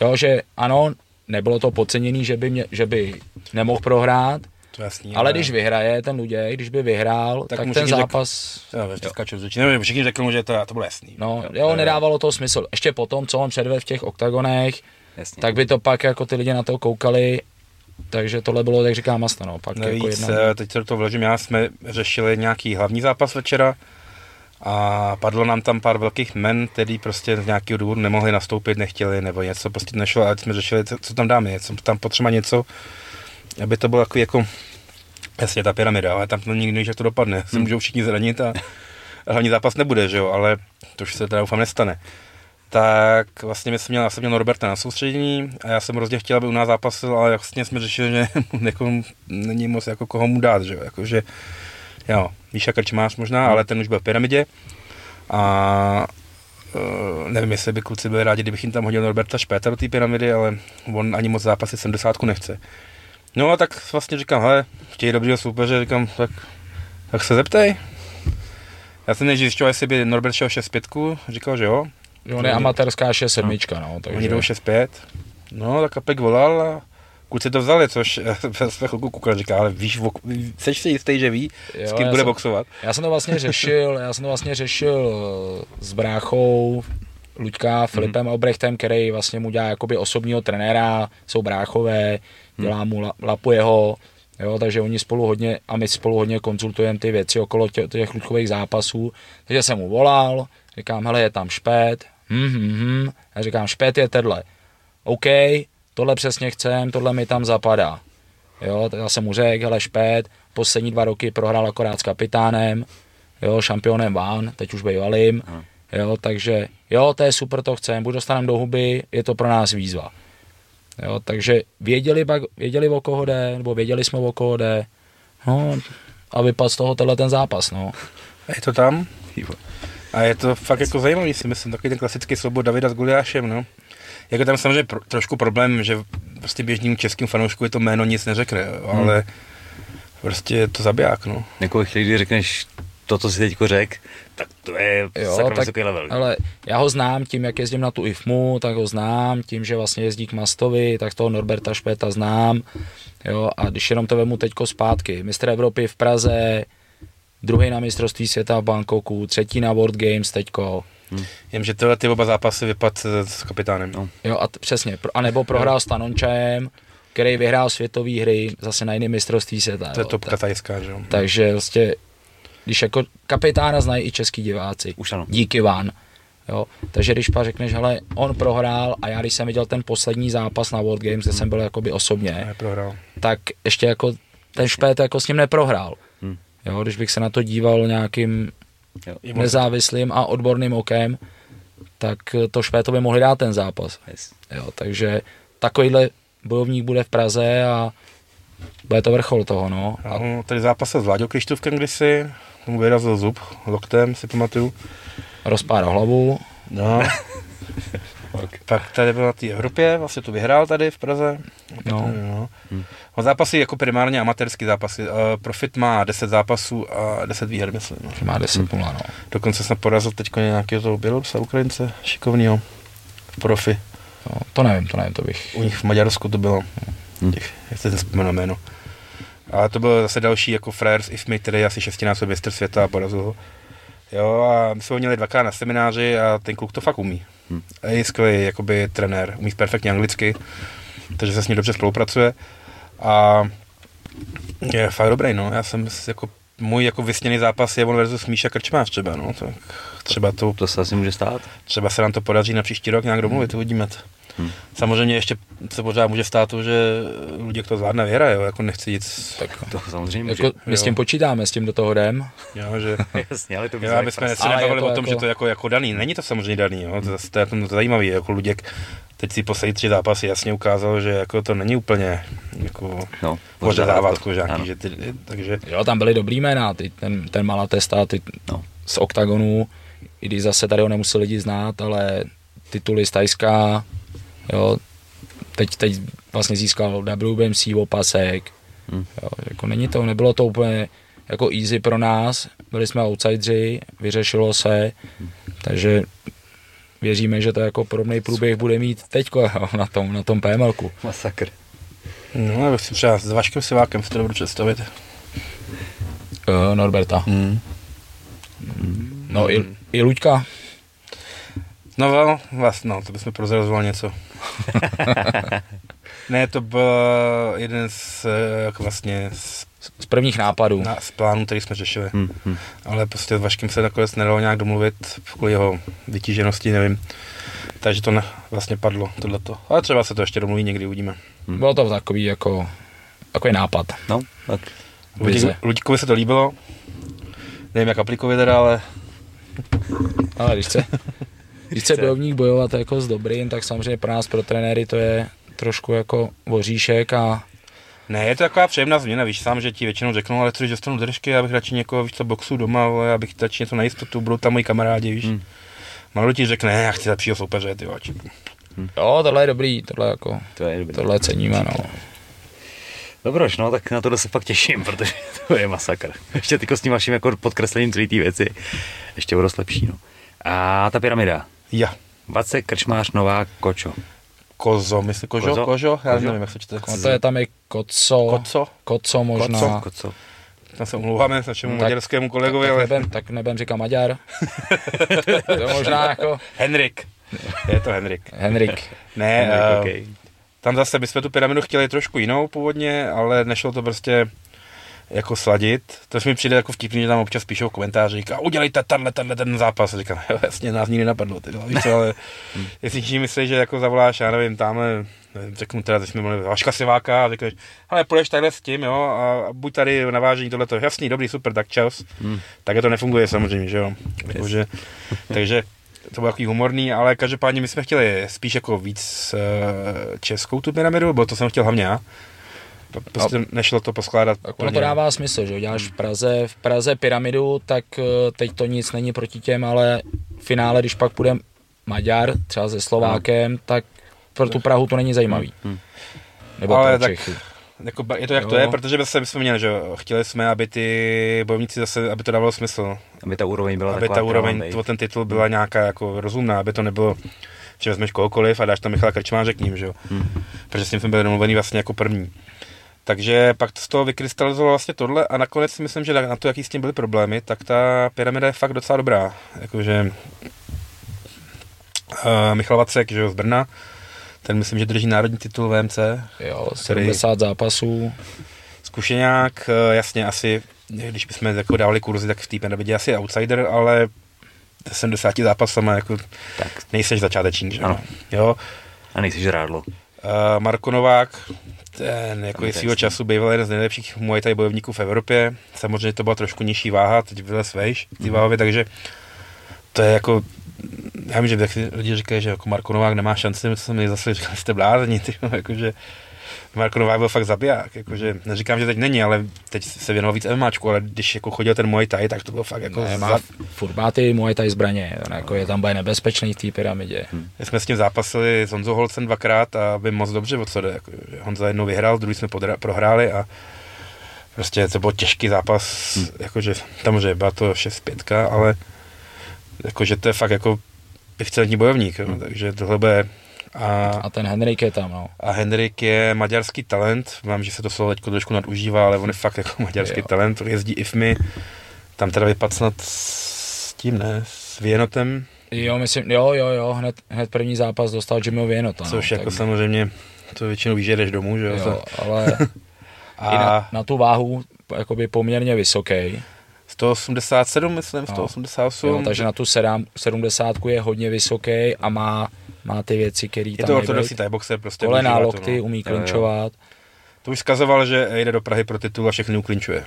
Jo, že ano, nebylo to podceněný, že by, mě, že by nemohl prohrát, to je jasný. ale když vyhraje ten Luděk, když by vyhrál, Tak tak, ten zápas, Jo, jo. Nevím, všichni řekl mu, že to, to bylo jasný. no, jo, nedávalo to smysl. Ještě potom, co on předvedl v těch oktagonech, Jasně. tak by to pak jako ty lidi na to koukali, takže tohle bylo, jak říká Masta, no, pak jako Navíc, jedna... eh, teď se do toho vložím, já jsme řešili nějaký hlavní zápas večera a padlo nám tam pár velkých men, který prostě z nějakého důvodu nemohli nastoupit, nechtěli nebo něco prostě nešlo, ale jsme řešili, co, co tam dáme, něco, tam potřeba něco, aby to bylo takový jako, jasně ta pyramida, ale tam to nikdy nevíš, jak to dopadne, se můžou všichni zranit a hlavní zápas nebude, že jo, ale to už se teda doufám nestane. Tak vlastně my jsme měl, já jsem měl Norberta na soustředění a já jsem hrozně chtěl, aby u nás zápasil, ale vlastně jsme řešili, že jako, není moc jako koho mu dát, že jo, jakože, jo, Míša Krčmář možná, ale ten už byl v pyramidě a uh, nevím, jestli by kluci byli rádi, kdybych jim tam hodil Norberta Špéta do té pyramidy, ale on ani moc zápasy 70 nechce. No a tak vlastně říkám, hele, chtějí dobrýho soupeře, říkám, tak, tak se zeptej. Já jsem než zjišťoval, jestli by Norbert šel 6-5, říkal, že jo. Jo, on je amatérská 6-7, no, takže... Oni jdou 6-5. No, tak Apek volal a kluci to vzali, což já jsem chvilku koukal, říká, ale víš, seš si jistý, že ví, Jo, s kým bude jsem- boxovat. Já jsem to vlastně řešil, já jsem to vlastně řešil eh, s bráchou Luďka Filipem Mhm. Albrechtem, který vlastně mu dělá jakoby osobního trenéra, jsou bráchové, dělá mu, la- lapuje ho, jo, takže oni spolu hodně, a my spolu hodně konzultujeme ty věci okolo tě, těch Luďkových zápasů, takže jsem mu volal, říkám, hele, je tam špét, hm, hm, hm. já říkám, špét je tenhle, OK, tohle přesně chcem, tohle mi tam zapadá. Jo, tak já jsem mu řekl, hele, špét, poslední dva roky prohrál akorát s kapitánem, jo, šampionem Ván, teď už bývalým, jo, takže jo, to je super, to chcem, buď dostaneme do huby, je to pro nás výzva. Jo, takže věděli, pak, věděli o koho jde, nebo věděli jsme o koho jde, no, a vypadl z toho tenhle ten zápas, no. A je to tam. A je to fakt jako zajímavý, si myslím, takový ten klasický soubor Davida s Goliášem, no. Jako tam samozřejmě pro, trošku problém, že prostě běžnému českým fanoušku je to jméno nic neřekne, jo, Hmm. ale prostě je to zabiják, no. Jako chvíli, když řekneš to, co si teďko řek, tak to je Jo, sakra tak, vysoký level. ale já ho znám tím, jak jezdím na tu IFMu, tak ho znám, tím, že vlastně jezdí k Mastovi, tak toho Norberta Špéta znám, jo, a když jenom to vemu teďko zpátky, mistr Evropy v Praze, druhý na mistrovství světa v Bangkoku, třetí na World Games teďko, Jen, že tyhle ty oba zápasy vypad eh, s kapitánem. No. jo, a t- přesně, a nebo prohrál s Tanončajem, který vyhrál světové hry zase na jiném mistrovství světa. To je topka tajská, že jo. takže vlastně, když jako kapitána znají i český diváci. Už ano. Díky Van. Jo? Takže když pak řekneš, hele, on prohrál a já když jsem viděl ten poslední zápas na World Games, kde jsem byl jakoby A osobně, neprohrál. tak ještě jako ten špét jako s ním neprohrál. Hmm. Jo, když bych se na to díval nějakým On- nezávislým a odborným okem, tak to špétovi mohli dát ten zápas. Yes. Jo, takže takovýhle bojovník bude v Praze a bude to vrchol toho, no. A mám tady zápas s Vláďou Krištůvkem kdysi, tomu vyrazil zub loktem, si pamatuju. rozpáral hlavu, No. Pak tady byl na té Evropě, vlastně to vyhrál tady v Praze. no. No. On zápasy jako primárně amatérský zápasy. Uh, Profit má 10 zápasů a 10 výher, myslím. No. má 10 0, no. Dokonce jsem porazil teď nějakého toho Bělorusa, Ukrajince, šikovného. Profi. no. To nevím, to nevím, to bych... U nich v Maďarsku to bylo. Hm. Těch, jak se vzpomenu jméno. Ale to byl zase další jako frajer z IFMI, který je asi šestinásobný mistr světa a porazil ho. Jo, a my jsme ho měli dvakrát na semináři a ten kluk to fakt umí. Hmm. A je skvělý jakoby trenér, umí perfektně anglicky, takže se s ním dobře spolupracuje. A je fakt dobrý, no. Já jsem jako můj jako vysněný zápas je on versus Míša Krčmář třeba, no. Tak třeba to, To se asi může stát. třeba se nám to podaří na příští rok nějak domluvit, uvidíme. Hmm. Samozřejmě ještě se pořád může stát to, že lidi to zvládne věra, jo, jako nechci jít, Tak To samozřejmě může. jako, my s tím počítáme, s tím do toho jdem. jo, že Jasně, ale to by Jo, jak jsme se je nebavili to o tom, jako- že to jako, jako daný. Není to samozřejmě daný, jo. To, zase- to je to zajímavé. Jako Luděk teď si poslední tři zápasy jasně ukázal, že jako to není úplně jako No, pořadávat kožáky, Ano. že ty, takže Jo, tam byly dobrý jména, ty, ten, ten Malatesta, ty No. z OKTAGONu, i když zase tady ho nemusí lidi znát, ale tituly z Tajska, jo, teď, teď vlastně získal WBMC opasek, Hmm. jo, jako není to, nebylo to úplně jako easy pro nás, byli jsme outsidři, vyřešilo se, takže věříme, že to jako podobný průběh bude mít teď na tom, na tom PMLku. Masakr. no, já bych si třeba s Vaškem Sivákem si to dobře představit. Uh, Norberta. Hmm. No i, i Luďka, No, vlastně, no, to bychom prozrazoval něco. ne, to byl jeden z, jako vlastně z, z prvních nápadů. na, z plánů, který jsme řešili. Hm, hm. ale prostě s Vaškem se nakonec nedalo nějak domluvit kvůli jeho vytíženosti, nevím. Takže to ne, vlastně padlo, tohleto. Ale třeba se to ještě domluví někdy, uvidíme. Bylo to takový jako takový nápad. No, tak. Luďkovi se to líbilo. Nevím, jak Aplikovi teda, ale Ale když chce, když chce bojovník bojovat jako s dobrým, tak samozřejmě pro nás, pro trenéry, to je trošku jako voříšek a ne, je to taková příjemná změna, víš sám, že ti většinou řeknou, ale co, když dostanu držky, já bych radši někoho, víš co, boxu doma, ale já bych radši něco na jistotu, budou tam moji kamarádi, víš. Hmm. Hmm. Málo ti řekne, ne, já chci lepšího soupeře, ty oči. jo, tohle je dobrý, tohle jako, To je dobrý. tohle ceníme, no. Dobroš, no, tak na tohle se fakt těším, protože to je masakr. Ještě tyko s tím vaším jako podkreslením celé té věci, ještě o dost lepší, no. A ta pyramida. Ja. Vacek, Krčmář, Novák, Kočo. Kozo, myslím, kožo, Kozo? kožo, kožo? já Kožo? nevím, jak se čte. no to je tam i koco, Koco? koco možná. Koco? Koco. Tam se omlouváme našemu Tak- maďarskému kolegovi, tak, ale nebem, tak nebem říkat Maďar. to možná jako Henrik. Je to Henrik. Henrik. Ne, Henrik, uh, okej. tam zase my jsme tu pyramidu chtěli trošku jinou původně, ale nešlo to prostě jako sladit. To mi přijde jako vtipný, že tam občas píšou komentáře, říká, udělejte tenhle, tenhle ten zápas. A říkám, jo, jasně, nás nikdy napadlo, ty vole, víš co, ale jestli všichni myslí, že jako zavoláš, já nevím, tamhle, nevím, řeknu teda, teď jsme mluvili Vaška Siváka a řekneš, ale půjdeš takhle s tím, jo, a, a buď tady navážení tohleto, jasný, dobrý, super, tak čas. Hmm. Tak to nefunguje samozřejmě, že jo. Takže, takže to bylo takový humorný, ale každopádně my jsme chtěli spíš jako víc uh, českou tu pyramidu, bo to jsem chtěl hlavně já. Prostě nešlo to poskládat. Tak ono to dává smysl, že děláš v Praze, v Praze pyramidu, tak eh, teď to nic není proti těm, ale v finále, když pak půjde Maďar, třeba se Slovákem, tak pro tu Prahu to není zajímavý. Hmm. Nebo Ale pro tak- Čechy. Jako, je to jak Jo. to je, protože zase my jsme měli, že chtěli jsme, aby ty bojovníci zase, aby to dávalo smysl. Aby ta úroveň byla aby ta úroveň, to, ten titul byla nějaká jako rozumná, aby to nebylo, že vezmeš kohokoliv a dáš tam Michala Krčmáře k ním, že jo. Hmm. Protože s tím jsme byli domluvený vlastně jako první. Takže pak z toho vykrystalizovalo vlastně tohle a nakonec si myslím, že na to, jaký s tím byly problémy, tak ta pyramida je fakt docela dobrá. Jakože uh, Michal Vacek, že jo, z Brna, ten myslím, že drží národní titul VMC, Jo, který- 70 zápasů. Zkušeňák, eh, jasně asi, když bychom jako dávali kurzy, tak v té pyramidě asi outsider, ale 70 zápasama jako Tak, nejseš začátečník, že. Ano. jo. a nejsi žrádlo. Uh, Marko Novák, ten jako je svýho času býval jeden z nejlepších Muay Thai bojovníků v Evropě. Samozřejmě to byla trošku nižší váha, teď vylez vejš v té Mhm. váhově, takže to je jako, já vím, že lidi říkají, že jako Marko Novák nemá šanci, my jsme mi zase říkali, jste blázni, ty, jakože Marko Novák byl fakt zabiják, jakože neříkám, že teď není, ale teď se věnoval víc MMAčku, ale když jako chodil ten Muay Thai, tak to bylo fakt jako Ne, za, má furt má ty Muay Thai zbraně, jako je tam bude nebezpečný v té pyramidě. My jsme s tím zápasili s Honzou Holcem dvakrát a vím moc dobře, o co jde. Jako, že Honza jednou vyhrál, druhý jsme podra- prohráli a prostě to byl těžký zápas, hmm. jakože samozřejmě byla to 6-5, ale jakože to je fakt jako excelentní bojovník, hmm. takže tohle bude A, A ten Henrik je tam, no. a Henrik je maďarský talent, mám, že se to slovo teď trošku nadužívá, ale on je fakt jako maďarský Jo. talent, jezdí IFMI, tam teda vypadl snad s tím, ne, s Věnotem, Jo, myslím, jo, jo, jo, hned, hned první zápas dostal Jimmyho Věnota. což no, jako tak- samozřejmě, to většinou víš, že jdeš domů, že jo. Jo, ale A i na, na, tu váhu jakoby poměrně vysoký. 187, myslím, No. 188. Jo, takže na tu sedám, 70 je hodně vysoký a má, má ty věci, které je tam to mají ortodoxní thai boxer, prostě využívá lokty, to, no. umí klinčovat. To už zkazoval, že jde do Prahy pro titul a všechny uklinčuje.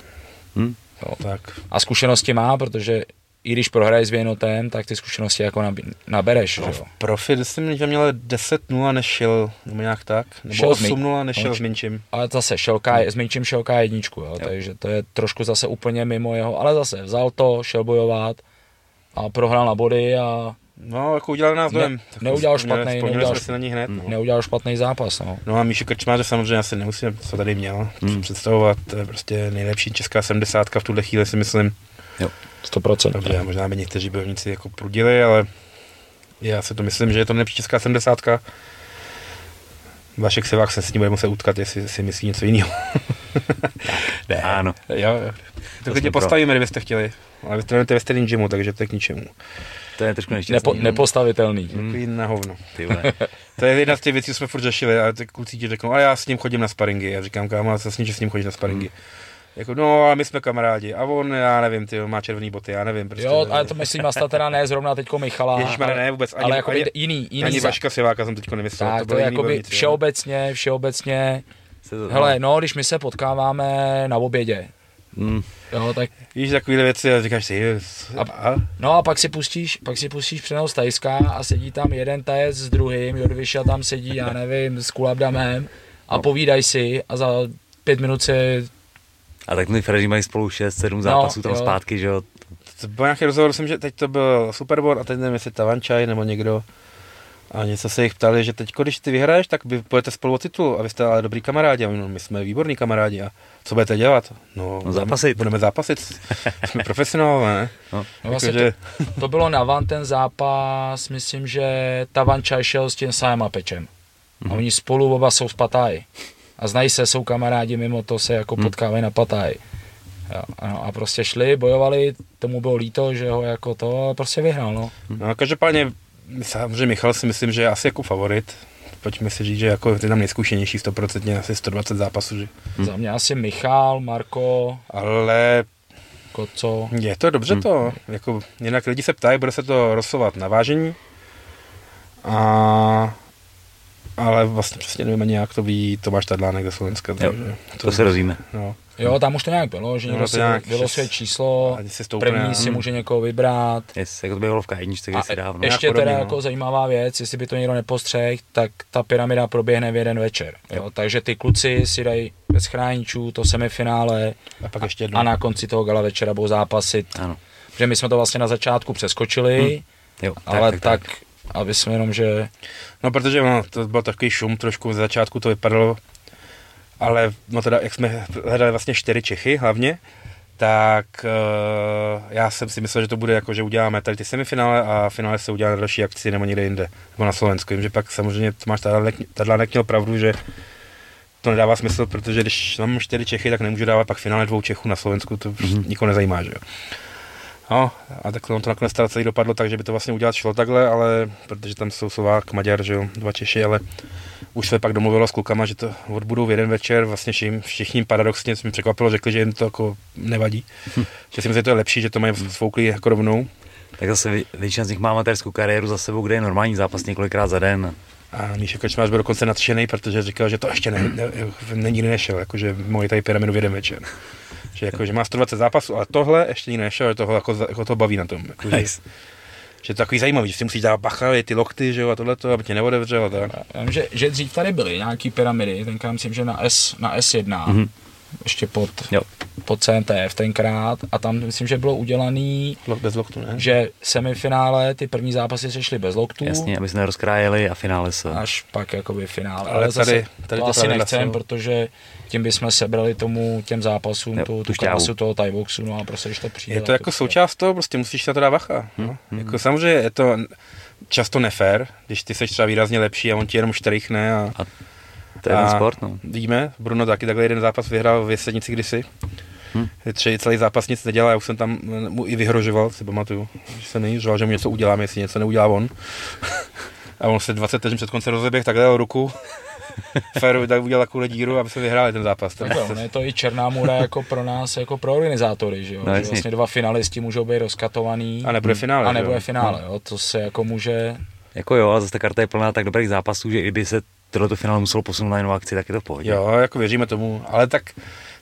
Hm? Jo. Tak. A zkušenosti má, protože i když prohraješ s Věnotem, tak ty zkušenosti jako nab- nabereš. No, že jo. Profi, myslím, že měl 10-0, než šel, nebo nějak tak, nebo Šel s 8-0, než šel no, s Minčím. Ale zase šelka, je, s menším šelka jedničku, jo, takže to je trošku zase úplně mimo jeho, ale zase vzal to, šel bojovat a prohrál na body a No, jako udělal nás Ne- dojem. Tak neudělal vzpomněli neudělal jsme si na ní hned. No. neudělal špatný zápas. No. no a Míši Krčmáře samozřejmě asi nemusíme, co tady měl, hmm. představovat, prostě nejlepší česká 70 v tuhle chvíli si myslím. 100%. Dobře, možná by někteří bojovníci jako prudili, ale já si to myslím, že je to nejlepší česká 70. Vašek Sevák se s ním bude muset utkat, jestli si myslí něco jiného. Ne. Ano. Jo, jo. To klidně pro. postavíme, kdybyste chtěli. Ale vy trénujete ve stejném gymu, takže to je k ničemu. To je trošku nešťastný. Nepo, nepostavitelný. Takový na hovno. Ty vole. To je jedna z těch věcí, co jsme furt řešili a ty kluci ti řeknou, a já s ním chodím na sparingy. Já říkám, kámo, ale jasně, že s ním chodíš na sparingy. Jako, no, ale my jsme kamarádi. A on, já nevím, ty má červený boty, já nevím. Prostě, Jo, ale to myslím Asta teda ne zrovna teďko Michala, Ježišmarja, ale, ne, vůbec. Ani, ale jako ani, jiný, jiný ani Vaška Siváka jsem teďko nemyslel. tak, to to je jakoby jo. všeobecně, všeobecně, Se to- hele, no, když my se potkáváme na obědě, Hm. jo, tak Víš, takovýhle věci a říkáš si, a, a, No a pak si pustíš, pak si pustíš přenos Tajska a sedí tam jeden tajec s druhým, Jodviša tam sedí, já nevím, s Kulabdamem a povídají si a za pět minut se, A tak ty Freddy mají spolu 6-7 zápasů tam jo. zpátky, že jo. to byl nějaký rozhovor, myslím, že teď to byl Superboard a teď nevím, jestli Tavančaj nebo někdo. A něco se jich ptali, že teď, když ty vyhraješ, tak vy pojete spolu o titul a vy jste ale dobrý kamarádi. A oni, no, my jsme výborní kamarádi. A co budete dělat? No, No, zápasit. Budeme zápasit. jsme profesionálové, ne? No. no vlastně Jakože- to, to, bylo na van ten zápas, myslím, že Tavančaj šel s tím Sajem a Pečem. A oni spolu oba jsou z Patáji. A znají se, jsou kamarádi, mimo to se jako potkávají na Patáji. Jo, ano, a prostě šli, bojovali, tomu bylo líto, že ho jako to, a prostě vyhrál, no. No, každopádně, samozřejmě Michal si myslím, že je asi jako favorit. Pojďme si říct, že jako je tam nejzkušenější, 100%, asi 120 zápasů. Že? Za mě asi Michal, Marko, Ale Koco, je to dobře to. Jako, jinak lidi se ptají, bude se to rozsovat na vážení. A ale vlastně přesně nevím ani jak to ví Tomáš Tadlánek ze Slovenska. Jo, takže To se rozvíme. No, Jo, tam už to nějak bylo, že No, někdo to si nějak vylosuje číslo, si stoupne první si mm. může někoho vybrat. Yes, jako to bylo v K1, A si dávno. ještě Nějak teda podobně, no. jako zajímavá věc, jestli by to někdo nepostřehl, tak ta pyramida proběhne v jeden večer. Jo, takže ty kluci si dají bez chráničů to semifinále a pak ještě jedno. a na konci toho gala večera budou zápasit. Ano. Protože my jsme to vlastně na začátku přeskočili, Jo, ale tak, tak, tak, aby jsme jenom, že No, protože no, to byl takový šum, trošku z začátku to vypadalo, ale no teda, jak jsme hledali vlastně čtyři Čechy hlavně, tak uh, já jsem si myslel, že to bude jako, že uděláme tady ty semifinále a finále se udělá na další akci nebo někde jinde, nebo na Slovensku. Vím, že pak samozřejmě Tomáš Tadlánek měl pravdu, že to nedává smysl, protože když mám čtyři Čechy, tak nemůžu dávat pak finále dvou Čechů na Slovensku, to mm-hmm. nikoho nezajímá, že jo. No, a tak to nakonec teda celý dopadlo tak, že by to vlastně udělat šlo takhle, ale protože tam jsou Slovák, Maďar, že jo, dva Češi, ale už se pak domluvilo s klukama, že to odbudou v jeden večer, vlastně všim, všichni paradoxně, co mě překvapilo, řekli, že jim to jako nevadí, že si myslím, že to je lepší, že to mají svouklý jako rovnou. Tak zase vě- většina z nich má amatérskou kariéru za sebou, kde je normální zápas několikrát za den. A Míša Kačmář byl dokonce nadšený, protože říkal, že to ještě ne, ne, ne, nikdy nešel, jakože moje tady pyramidu v jeden večer. Že, jako, že má 120 zápasů, ale tohle ještě nikdy nešel, že toho jako, jako to baví na tom. Jako, že, Nice. že, to je takový zajímavý, že si musíš dát bacha, ty lokty, že jo, a tohleto, aby tě neodevřel a tak. Já vím, že, že dřív tady byly nějaký pyramidy, tenkrát myslím, že na, S, na S1, mm-hmm. Ještě pod, Jo. pod CNTF tenkrát a tam myslím, že bylo udělaný, Lok, bez loktu, ne? že semifinále, ty první zápasy se šly bez loktů, Jasně, aby se nerozkrájeli a finále se. až pak jakoby finále. Ale Ale, tady- zase tady to ty asi nechcem, protože tím bychom sebrali tomu těm zápasům Jo, tu, tu krásu toho Thai boxu, no a prostě když to přijde. Je to jako součást toho, prostě musíš na to dát bacha. No? Jako samozřejmě je to, často nefér, když ty seš třeba výrazně lepší a on ti jenom štrýchne a, To je ten a sport, no. Víme, Bruno taky takhle jeden zápas vyhrál v Jesednici kdysi. Hm. Tři, celý zápas nic nedělal, já už jsem tam eh, mu i vyhrožoval, si pamatuju, že se nejířoval, že mu něco udělám, jestli něco neudělá on. a on se 20 vteřin před koncem rozeběh, tak dal ruku. Férovi tak udělal takovou díru, aby se vyhráli ten zápas. To, Tak no je to i černá můra jako pro nás, jako pro organizátory, že jo? No, že vlastně dva finalisti můžou být rozkatovaný. A nebude finále, A nebude jo? finále, jo? To se jako může... Jako jo, ale zase ta karta je plná tak dobrých zápasů, že i kdyby se tohleto finále muselo posunout na jinou akci, tak je to v pohodě. Jo, jako věříme tomu, ale tak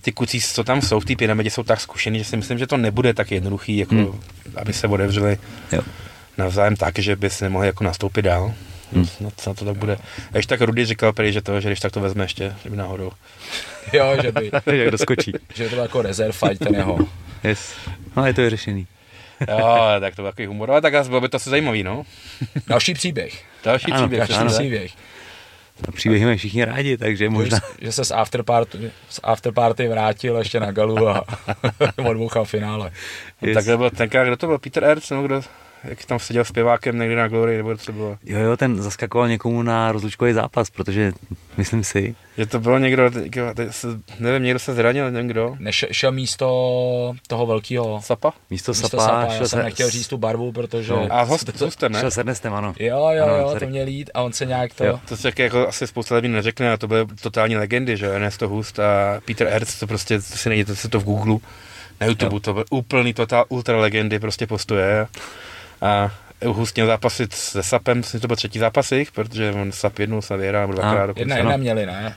ty kucí, co tam jsou v té pyramidě, jsou tak zkušený, že si myslím, že to nebude tak jednoduchý, jako Hmm. aby se otevřeli Jo. navzájem tak, že by si nemohli jako nastoupit dál. Hmm. No, co to tak bude. A ještě tak Rudy říkal prý, že to, že když tak to vezme ještě, že by náhodou. Jo, že by, Jak doskočí. že to byl jako reserve fight ten jeho. Yes. No, je to vyřešený. Jo, tak to byl takový humor, ale tak asi bylo by to asi zajímavý, no. Další příběh. Další Ano, příběh. další příběh. No, příběhy mají všichni rádi, takže možná... Že, že se z afterparty, z afterparty vrátil ještě na galu a odbouchal finále. No, Yes. Takhle byl tenkrát, kdo to byl? Peter Erz, nebo kdo, jak tam seděl s zpěvákem někdy na Glory, nebo co to bylo? Jo, jo, ten zaskakoval někomu na rozlučkový zápas, protože myslím si, Že to bylo někdo, se- nevím, někdo se zranil, nevím kdo. Neš, šel místo toho velkého. Sapa? místo, Místo Sapa, Sapa, já šel jsem se, nechtěl říct tu barvu, protože... No. A host, hoster, ne? šel s Ernestem, ano. Jo, jo, Ano, jo, sorry. to měl jít a on se nějak to... Jo. To se jako asi spousta lidí neřekne, a to byly totální legendy, že jo, Ernesto Hust a Peter Erz, to prostě, to si najděte si to v Google, na YouTube, to byl úplný totál ultra legendy prostě postoje. A Hust měl zápasit se Sapem, myslím, to byl třetí zápas jejich, protože on Sap jednou se vyhrál, nebo dvakrát A, dokonce. Jedna, jedna měli, ne?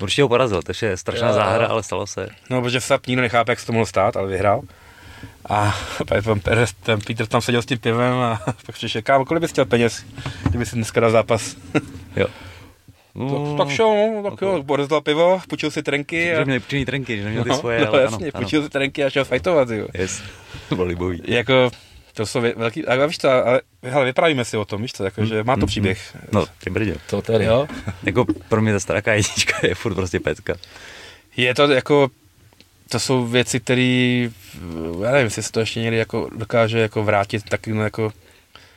Určitě ho porazil, to je strašná Jo. záhra, ale stalo se. No, protože Sap nikdo nechápe, jak se to mohlo stát, ale vyhrál. A pan Perez, ten Peter tam seděl s tím pivem a pak přišel, kámo, kolik bys chtěl peněz, kdyby si dneska dal zápas. Jo. Tak, tak šel, no, tak jo, rozdal pivo, půjčil si trenky. Že měli půjčený trenky, že neměli ty no, svoje, no, ale jasně, ano, půjčil si trenky a šel fajtovat, jo. Yes. To bylo libový. Jako, to jsou velký, ale víš co, ale, hele, vyprávíme si o tom, víš co, jako, že má to Mm, příběh. No, ty brdě. To tedy. Jo, Jako pro mě ta stará jednička je furt prostě pecka. je to jako, to jsou věci, které, já nevím, jestli se to ještě někdy jako dokáže jako vrátit taky jako,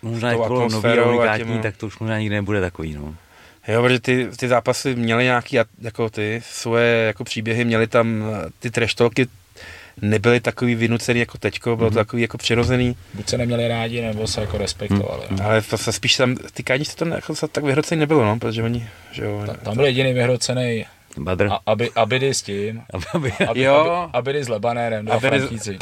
Možná jak bylo nový atmosférou a unikátní, těma- tak to už možná nikdy nebude takový, no. jo, protože ty, ty zápasy měly nějaký, jako ty svoje jako příběhy, měly tam eh, ty trash nebyly takový vynucený jako teďko, bylo to Mhm. takový jako přirozený, Buď se neměli rádi, nebo se jako respektovali. Hmm. no. ale to se spíš tam, ty káničci to ne, jako se tak vyhrocený nebylo, no, protože oni, že jo, Ta- Tam byl jediný vyhrocený Badr. a- aby, Abidy s tím. Aby, aby, Aby, Jo. Aby, Abidy s Lebanérem, dva Abidy- Frantíci.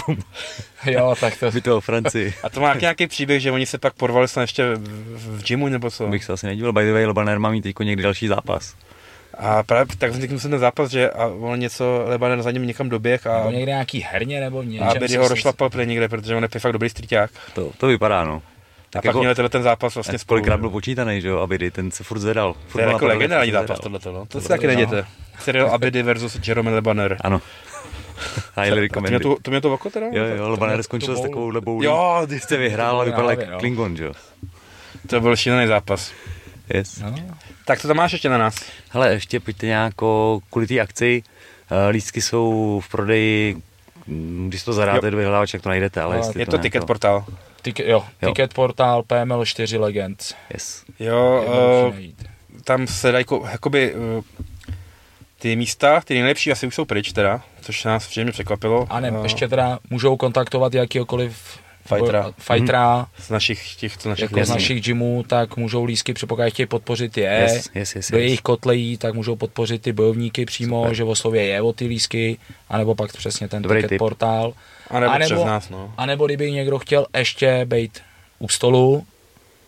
Jo, tak to... aby to o Francii. A to má nějaký, příběh, že oni se pak porvali snad ještě v, v gymu nebo co? Bych se asi nedíval, by the way, Lebaner má mít teď někdy další zápas. A právě tak vznikl se ten zápas, že a on něco, Lebanon za ním někam doběh a, Nebo někde nějaký herně, nebo v něčem. a aby ho rozšlapal prej někde, protože on je fakt dobrý striťák. To, to vypadá, no. A Tak pak jako, měli tenhle ten zápas vlastně spolu. kolikrát byl počítaný, že jo, Abidy, ten se furt zvedal. Furt To je jako legendární zápas tohleto, no. To si taky no. nejděte. Cyril Abidy versus Jerome Lebaner. Ano. Highly To mě recommended. to, to mě to oko teda? Jo, jo, Lebaner skončil s boulí. takovouhle boulí. Jo, Ty jste vyhrál a vypadal jako no. Klingon, že jo. to byl šílený zápas. Yes. No. Tak to tam máš ještě na nás. Hele, ještě pojďte nějako kvůli té akci. eh, Lístky jsou v prodeji, mm, když to zadáte do vyhledávače, jak to najdete, ale No, jestli Je to ticket nějako- portál. Tik, jo, Jo. ticket portál PML 4 Legend. Yes. Jo, uh, tam se dají, ko- jakoby, uh, ty místa, ty nejlepší asi už jsou pryč teda, což nás příjemně překvapilo. A ne, ještě teda můžou kontaktovat jakýkoliv Fightera. fightera z našich těch, z našich jako z našich gymů, tak můžou lísky, pokud chtějí podpořit je, Yes, yes, yes, do yes. jejich kotlejí, tak můžou podpořit ty bojovníky přímo, Super. že v oslově je o ty lísky, anebo pak přesně ten Dobrý ticket tip. portál. A nebo A nebo- přes nás, no. A nebo kdyby někdo chtěl ještě být u stolu,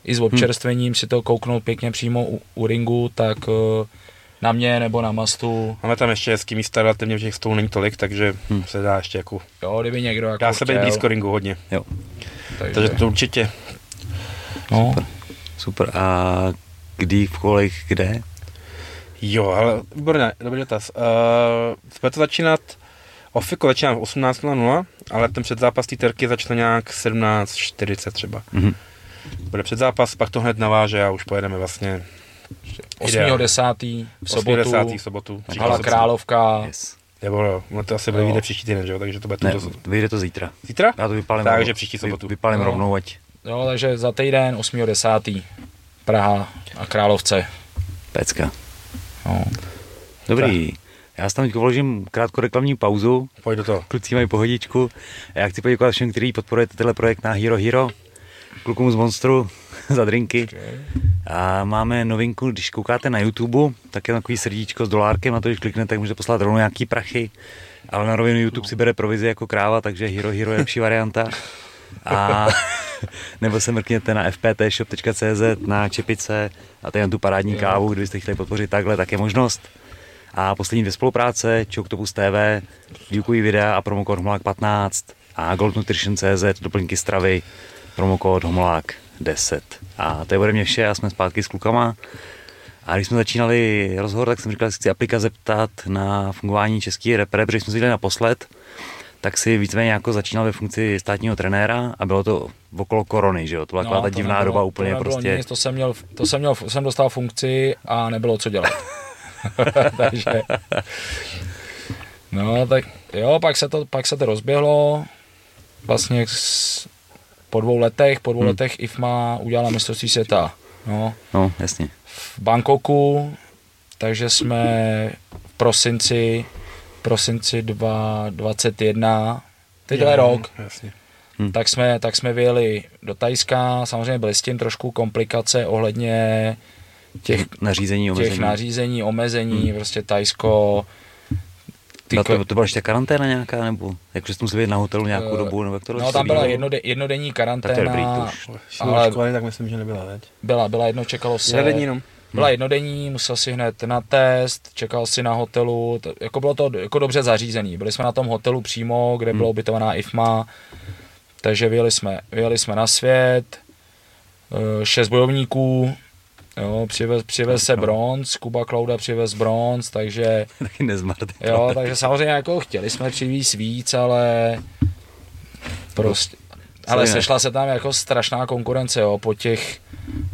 i Hm. s občerstvením si to kouknout pěkně přímo u, u ringu, tak eh, na mě nebo na mastu, Máme tam ještě hezký místa, relativně, že těch stolů není tolik, takže Hm. se dá ještě jako, jo, kdyby někdo jako dá se být blízko ringu hodně. Jo, takže, Takže to určitě. no, super. A kdy, v kolik, kde? Jo, ale výborně, dobrý dotaz. Uh, bude to začínat, Ofiko začíná v 18.00, ale ten předzápas té terky začne nějak 17.40 třeba. Mhm. Bude předzápas, pak to hned naváže a už pojedeme vlastně 8.10. v sobotu, 8.10. v sobotu. Hala. Královka, Yes. Nebo jo, no to asi bude vyjde příští týden, že jo, takže to bude Ne, to vyjde to zítra. zítra? Já to vypálím, Takže rovnou. příští Vy- sobotu. Vypálím No. rovnou, ať Jo, takže za týden 8.10. Praha a Královce. Pecka. No. Dobrý. Já si tam teď vložím krátkou reklamní pauzu. Pojď do toho. Kluci mají pohodičku. A já chci poděkovat všem, kteří podporujete tenhle projekt na Hero Hero. Klukům z Monstru za drinky. A máme novinku, když koukáte na YouTube, tak je takový srdíčko s dolárkem, na to, když kliknete, tak můžete poslat rovnou nějaký prachy. Ale na rovinu YouTube si bere provizi jako kráva, takže Hero Hero je lepší varianta. A nebo se mrkněte na fptshop.cz na čepice a tady na tu parádní kávu, kdybyste chtěli podpořit takhle, tak je možnost. A poslední dvě spolupráce, Choctopus TV, výukový videa a Homolák 15 a Gold Nutrition CZ, doplňky stravy, promokód Homolák 10. A to je ode mě vše a jsme zpátky s klukama. A když jsme začínali rozhovor, tak jsem říkal, že chci aplika zeptat na fungování český repre, protože jsme si dělali naposled, tak si víceméně jako začínal ve funkci státního trenéra a bylo to okolo korony, že jo? To byla no, ta divná nebylo, doba úplně to prostě. Nic, to jsem měl, to jsem měl, jsem dostal funkci a nebylo co dělat. Takže, no tak jo, pak se to, pak se to rozběhlo, vlastně po dvou letech, po dvou Hmm. letech IFMA udělala mistrovství světa, no, No, jasně. v Bangkoku, takže jsme v prosinci, prosinci 2021, teď je rok, Jasně. tak jsme, tak jsme vyjeli do Tajska, samozřejmě byly s tím trošku komplikace ohledně těch, Nařízení, omezení. těch nařízení, omezení, prostě Tajsko, ty to, to byla ještě karanténa nějaká, nebo jakože jste museli být na hotelu nějakou Eh, dobu, nebo jak to no tam byla jednode, jednodenní Tak to je dobrý, to karanténa, už. Ale-. Školy, tak myslím, že nebyla, veď? byla, byla jedno, čekalo se, Jeden jenom. byla jednodenní, musel si hned na test, čekal si na hotelu, to, jako bylo to jako dobře zařízený, byli jsme na tom hotelu přímo, kde byla ubytovaná IFMA, takže vyjeli jsme, vyjeli jsme na svět, eh, šest bojovníků, jo, přivez, přivez se bronz, Kuba Klauda přivez bronz, takže Taky nezmrt. Jo, takže samozřejmě jako chtěli jsme přivízt víc, ale prostě, ale sešla se tam jako strašná konkurence, jo, po těch,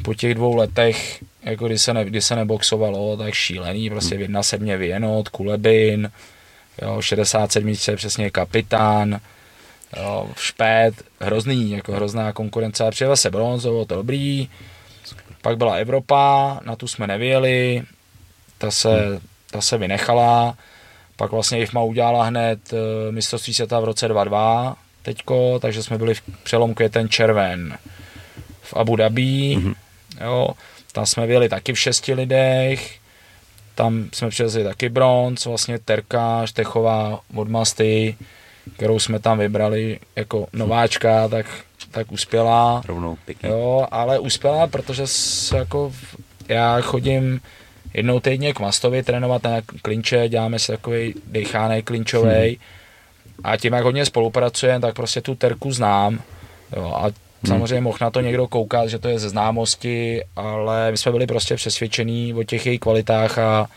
po těch dvou letech, jako kdy se, ne, kdy se neboxovalo, tak šílený, prostě v jedna sedmě Vienot, Kulebin, jo, 67 přesně kapitán, jo, špét, hrozný, jako hrozná konkurence, přijel se bronz, bylo to dobrý, pak byla Evropa, na tu jsme nevěli, ta se, ta se vynechala, pak vlastně IFMA udělala hned eh, mistrovství světa v roce 22 teďko, takže jsme byli v přelom květen červen v Abu Dhabi, mm-hmm. jo, tam jsme byli taky v šesti lidech, tam jsme přivezli taky bronz, vlastně Terka Štechová od Masty, kterou jsme tam vybrali jako nováčka, tak, tak uspěla. Rovnou, pěkně. Jo, ale uspěla, protože s, jako, já chodím jednou týdně k Mastovi trénovat na klinče, děláme si takový dechánej klinčovej a tím, jak hodně spolupracujeme, tak prostě tu terku znám. Jo, a samozřejmě mohl na to někdo koukat, že to je ze známosti, ale my jsme byli prostě přesvědčení o těch jejich kvalitách a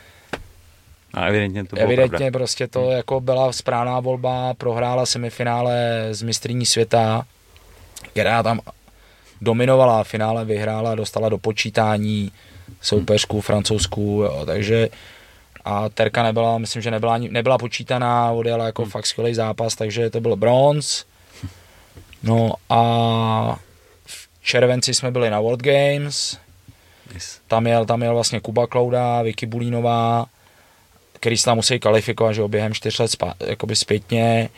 A evidentně to bylo evidentně pravda. prostě to jako byla správná volba, prohrála semifinále z mistrní světa, která tam dominovala, v finále vyhrála, dostala do počítání soupeřku francouzskou, jo, takže a Terka nebyla, myslím, že nebyla, nebyla počítaná, odjela jako fakt skvělý zápas, takže to byl bronz. No a v červenci jsme byli na World Games, Yes. tam jel, tam jel vlastně Kuba Klauda, Vicky Bulínová, který se tam musí kvalifikovat, že během čtyř let spá, jakoby zpětně.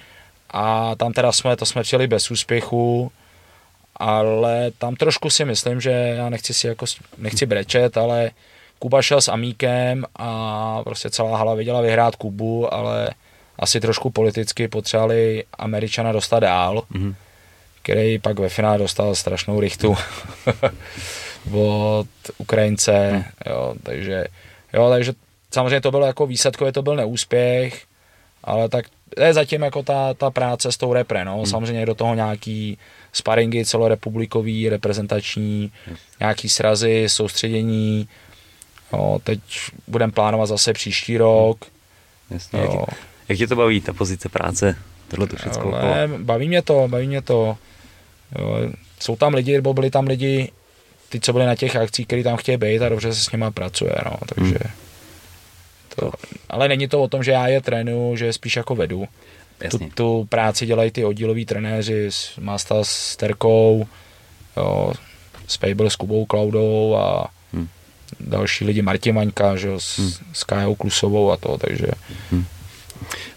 A tam teda jsme, to jsme přijeli bez úspěchu, ale tam trošku si myslím, že já nechci si jako, nechci brečet, ale Kuba šel s Amíkem a prostě celá hala viděla vyhrát Kubu, ale asi trošku politicky potřebovali Američana dostat dál, Mhm. který pak ve finále dostal strašnou rychtu od Ukrajince, jo, takže, jo, takže samozřejmě to bylo jako výsledkově to byl neúspěch, ale tak to je zatím jako ta, ta práce s tou repre, no, samozřejmě do toho nějaký sparingy celorepublikový, reprezentační, nějaký srazy, soustředění, jo, teď budeme plánovat zase příští rok, Jasně, jak, jo, jak tě to baví, ta pozice práce, tohle to všechno ale baví mě to, baví mě to, jo, jsou tam lidi, nebo byli tam lidi, ty, co byli na těch akcích, kteří tam chtějí být a dobře se s nima pracuje, no, takže to, ale není to o tom, že já je trénuju, že je spíš jako vedu. Tu, Jasně. tu práci dělají ty oddíloví trenéři s Masta s Terkou, jo, Spable s Kubou Cloudou a Hmm. další lidi, Martin Maňka, že jo, s, Hmm. s Kajou Klusovou a to, takže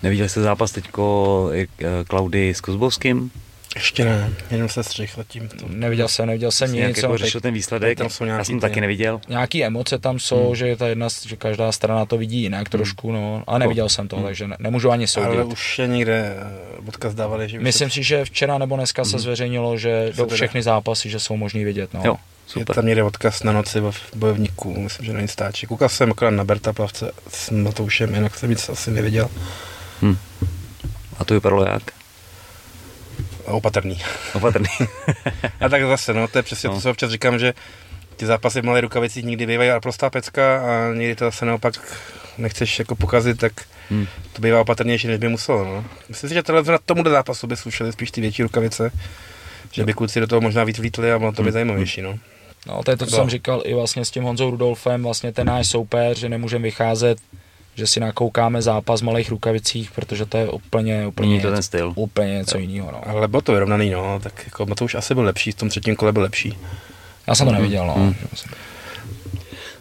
Neviděl jste zápas teďko eh, Klaudy s Kozbovským? Ještě ne, jenom se střih zatím. To. neviděl jsem, neviděl jsem nic, jako řešil ten výsledek? tam jsou Já nějaký jsem ty- taky neviděl. nějaký emoce tam jsou, Hmm. že je ta jedna, že každá strana to vidí jinak trošku, no, ale neviděl jsem to, Hmm. takže ne, nemůžu ani soudit. Ale už je někde eh, odkaz dávali, že Myslím se, si, že včera nebo dneska se Mhm. zveřejnilo, že Se do všechny zápasy, že jsou možný vidět. No. Jo, je super. tam někde odkaz na noci v bojovníků, myslím, že na Instači. Koukal jsem akorát na Berta Plavce s Matoušem, jinak jsem nic asi neviděl. Hm. A to vypadalo jak? A opatrný. Opatrný. A tak zase, no, to je přesně No. to, co občas říkám, že ty zápasy v malé rukavicích nikdy bývají prostá pecka a někdy to zase naopak nechceš jako pokazit, tak hm. to bývá opatrnější, než by muselo. No. Myslím si, že tohle na tomu zápasu by slušely spíš ty větší rukavice, že by kluci do toho možná víc vlítli a bylo to by Hmm. zajímavější. No. No, to je to, co jsem říkal i vlastně s tím Honzou Rudolfem, vlastně ten náš soupeř, že nemůžeme vycházet, že si nakoukáme zápas v malých rukavicích, protože to je úplně, úplně, Není to něco, ten styl. úplně něco jiného. No. Ale bylo to vyrovnaný, no, tak jako to už asi byl lepší, v tom třetím kole byl lepší. Já jsem to neviděl, no. Hmm.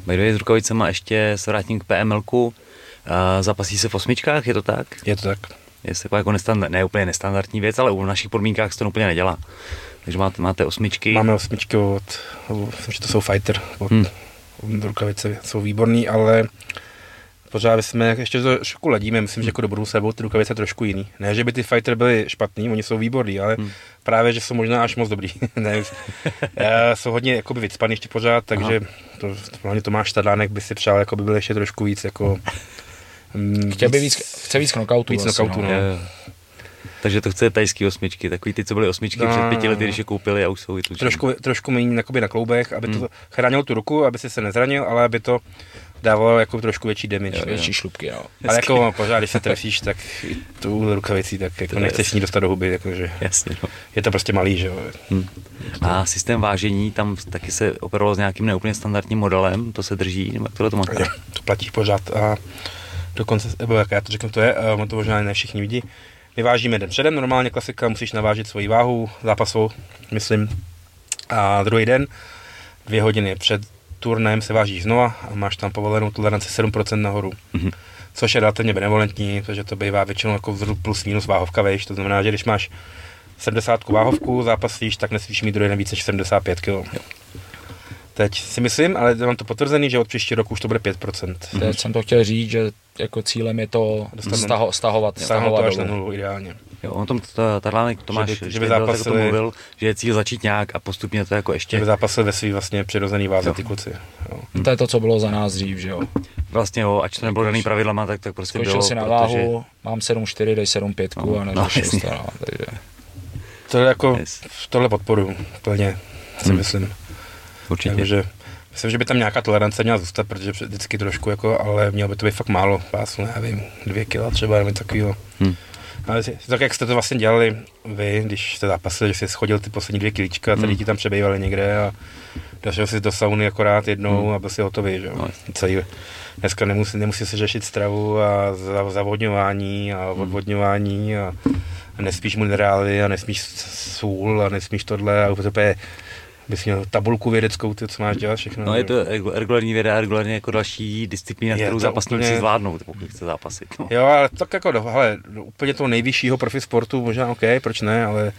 By s rukavicema ještě se vrátím k PMLku. Uh, zapasí se v osmičkách, je to tak? Je to tak. Je to taková jako nestandard, ne úplně nestandardní věc, ale u našich podmínkách se to úplně nedělá. Takže máte, máte osmičky. Máme osmičky od, myslím, že to jsou fighter, od, Hmm. od rukavice jsou výborný, ale pořád jsme ještě to trošku ladíme, myslím, že jako do budoucna budou ty rukavice trošku jiný. Ne, že by ty fighter byly špatný, oni jsou výborný, ale Hmm. právě, že jsou možná až moc dobrý. ne, eh, jsou hodně jakoby vycpaný ještě pořád, takže to, hlavně Tomáš Tadlánek by si přál, jako by byl ještě trošku víc jako mm, Chtěl by víc, chce víc knockoutů. víc asi, knockoutů, no. Jo. Takže to chce tajský osmičky, takový ty, co byly osmičky No, před pěti no, lety, no. když je koupili a už jsou vytučený. trošku, trošku méně na kloubech, aby Hmm. to chránilo tu ruku, aby si se nezranil, ale aby to dávalo jako trošku větší damage. Jo, jo. Větší šlubky, no. Ale jako pořád, když se trefíš, tak i tu rukavicí, tak jako To nechceš s ní dostat do huby, jakože Jasně, no. je to prostě malý, že jo. Hm. A systém vážení, tam taky se operovalo s nějakým neúplně standardním modelem, to se drží, nebo jak tohle to máte? To platí pořád a dokonce, nebo jak já to řeknu, to je, a ono to možná ne všichni vidí. My vážíme den předem, normálně klasika, musíš navážit svoji váhu zápasovou, myslím. A druhý den, dvě hodiny před turnajem se vážíš znova a máš tam povolenou toleranci 7% nahoru. Mhm. Což je relativně benevolentní, protože to bývá většinou jako vzrůd plus minus váhovka, vejš, to znamená, že když máš 70 váhovku, zápasíš, tak nesmíš mít druhý den víc než 75 kg. Teď si myslím, ale mám to potvrzený, že od příští roku už to bude 5%. Teď jsem to chtěl říct, že jako cílem je to Dostat- staho, stahovat, stahovat to až na nulu ideálně. Jo, on tom ta- Tadlánek Tomáš, Že by- že by byl, tak o tom zápasili- mluvil, že je cíl začít nějak a postupně to jako Že ještě by zápasil ve svý vlastně přirozený váze ty kluci. Jo. To je to, co bylo za nás dřív, že jo. vlastně jo, ač to nebylo daný pravidlama, tak, tak prostě Skočil bylo, si na protože- váhu, mám 7,4, dej 7,5 No, a no, neřešil to, no, takže To je jako, Yes. tohle podporu plně, si Hmm. myslím. Určitě. Takže myslím, že by tam nějaká tolerance měla zůstat, protože vždycky trošku jako, ale mělo by to být fakt málo, pásu, nevím, dvě kila třeba, nebo něco takového. Hm. Ale tak jak jste to vlastně dělali vy, když jste zápasili, že jsi schodil ty poslední dvě kilíčka, tady Hmm. ti tam přebývali někde a došel jsi do sauny akorát jednou Hmm. a byl si hotový, že jo. No, Celý, dneska nemusí, nemusí se řešit stravu a za- zavodňování a Hmm. odvodňování a, a nespíš minerály a nesmíš sůl a nesmíš tohle a úplně bys měl tabulku vědeckou, ty, co máš dělat všechno. No je to regu- regulární věda, regulárně jako další disciplína, Je kterou to zápasníci úplně- zvládnou, pokud chce zápasit. No. Jo, ale tak jako, do, hele, do úplně toho nejvyššího profi sportu, možná OK, proč ne, ale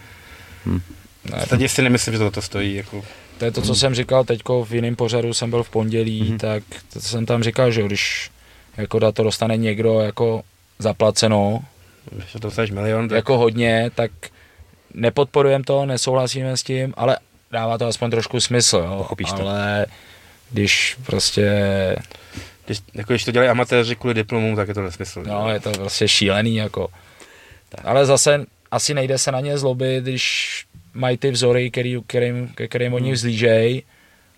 ne, teď si nemyslím, že to, to stojí. Jako, to je to, co jsem říkal teďko v jiném pořadu, jsem byl v pondělí, Mhm. tak to jsem tam říkal, že jo, když jako da to dostane někdo jako zaplaceno, že to dostaneš milion, tak jako hodně, tak nepodporujeme to, nesouhlasíme s tím, ale dává to aspoň trošku smysl, jo. Pochopíš to. ale když prostě, když, jako, když to dělají amatéři kvůli diplomům, tak je to nesmysl. no, je to prostě šílený, jako. Tak. Ale zase asi nejde se na ně zlobit, když mají ty vzory, který, kterým, ke kterým oni Hmm. vzlížejí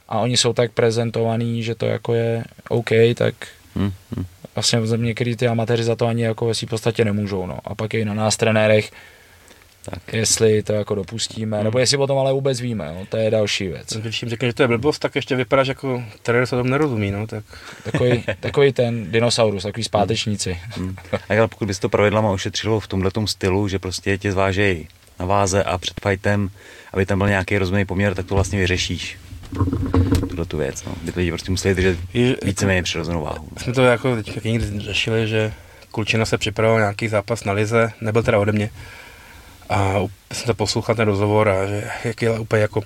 a oni jsou tak prezentovaný, že to jako je OK, tak Hm, hm. vlastně některý ty amatéři za to ani jako ve svý podstatě nemůžou, no. A pak je i na nás trenérech, Tak. jestli to jako dopustíme, Hmm. nebo jestli o tom ale vůbec víme, no, to je další věc. Když jim řekne, že to je blbost, tak ještě vypadáš jako trenér, co tomu nerozumí, no, tak Takový, takový ten dinosaurus, takový zpátečníci. Hm. A ale pokud by se to pravidlama ošetřilo v tomhle stylu, že prostě tě zvážejí na váze a před fightem, aby tam byl nějaký rozumný poměr, tak to vlastně vyřešíš. Tuhle tu věc, no. Kdy to lidi prostě museli držet Je- víceméně přirozenou váhu. Jsme to jako teďka někdy řešili, že Kulčina se připravoval nějaký zápas na lize, nebyl teda ode mě. A jsem to poslouchal ten rozhovor a že jak je úplně jako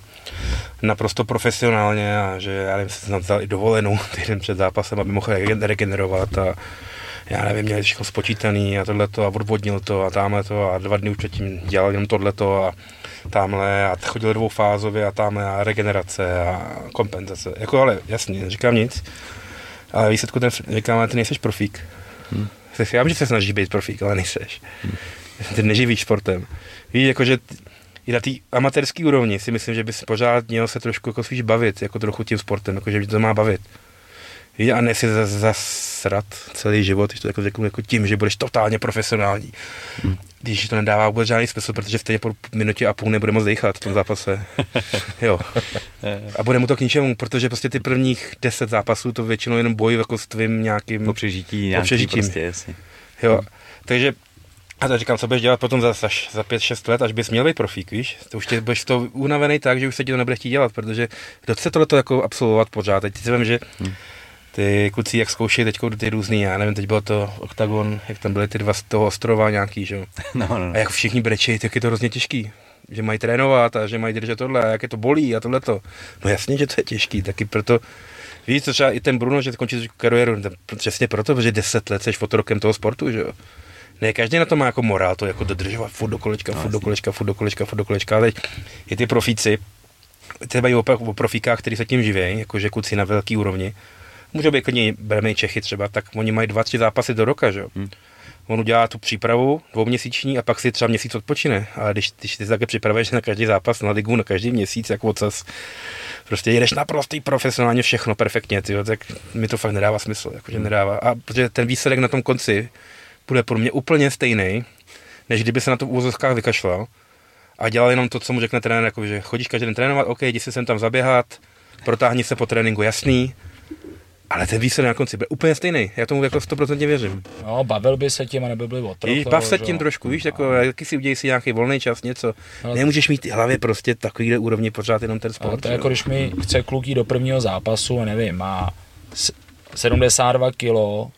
naprosto profesionálně a že já nevím, jsem vzal i dovolenou týden před zápasem, aby mohl regen- regenerovat a já nevím, měl všechno spočítaný a tohleto a odvodnil to a tamhle to a dva dny už předtím dělal jenom tohleto a tamhle a chodil dvoufázově a tamhle a regenerace a kompenzace. Jako ale jasně, neříkám nic, ale výsledku ten říkám, ale ty nejseš profík. Hmm. Já vím, že se snažíš být profík, ale nejseš. Hmm. Ty neživíš sportem. Víš, jakože i na té amatérské úrovni si myslím, že bys pořád měl se trošku jako spíš bavit, jako trochu tím sportem, jako že tě to má bavit. Víš, a ne si zas- zasrat celý život, když to jako řeknu, jako tím, že budeš totálně profesionální. Hmm. Když to nedává vůbec žádný smysl, protože stejně po minutě a půl nebude moc dejchat v tom zápase. jo. A bude mu to k ničemu, protože prostě ty prvních deset zápasů to většinou jenom boj jako s tvým nějakým... Po přežití nějaký přežitím. prostě, jasně. Jo, takže a to říkám, co budeš dělat potom za, za, za 5-6 let, až bys měl být profík, víš? To už tě budeš to unavený tak, že už se ti to nebude chtít dělat, protože kdo chce tohleto jako absolvovat pořád. Teď si vím, že ty kluci, jak zkoušejí teď ty různý, já nevím, teď bylo to Octagon, jak tam byly ty dva z toho ostrova nějaký, že jo? No, no, A jak všichni brečejí, tak je to hrozně těžký. Že mají trénovat a že mají držet tohle a jak je to bolí a tohleto. No jasně, že to je těžký, taky proto Víš, co třeba i ten Bruno, že končí kariéru, to přesně proto, protože 10 let jsi fotorokem toho sportu, že jo. Ne, každý na to má jako morál, to jako dodržovat furt do kolečka, furt do kolečka, furt do kolečka, furt do kolečka. A teď i ty profíci, třeba i o, o profíkách, kteří se tím živí, jakože kluci na velký úrovni, můžou být klidně bereme Čechy třeba, tak oni mají dva, tři zápasy do roka, že jo. Hmm. On udělá tu přípravu dvouměsíční a pak si třeba měsíc odpočine. Ale když, když ty se také připravuješ na každý zápas, na ligu, na každý měsíc, jako ocas, prostě jedeš naprostý profesionálně všechno perfektně, tyjo, tak mi to fakt nedává smysl, jakože nedává. A protože ten výsledek na tom konci bude pro mě úplně stejný, než kdyby se na to v úvozovkách vykašlal a dělal jenom to, co mu řekne trenér, jako, že chodíš každý den trénovat, OK, jdi si sem tam zaběhat, protáhni se po tréninku, jasný, ale ten výsledek na konci bude úplně stejný. Já tomu jako 100% věřím. No, bavil by se tím a nebyl by otrok. Víš, bav se tím jo. trošku, víš, jako, taky si udělej si nějaký volný čas, něco. Ale- Nemůžeš mít v hlavě prostě takovýhle úrovni pořád jenom ten sport. to je jako, když mi chce kluk jít do prvního zápasu, a nevím, má s- 72 kilo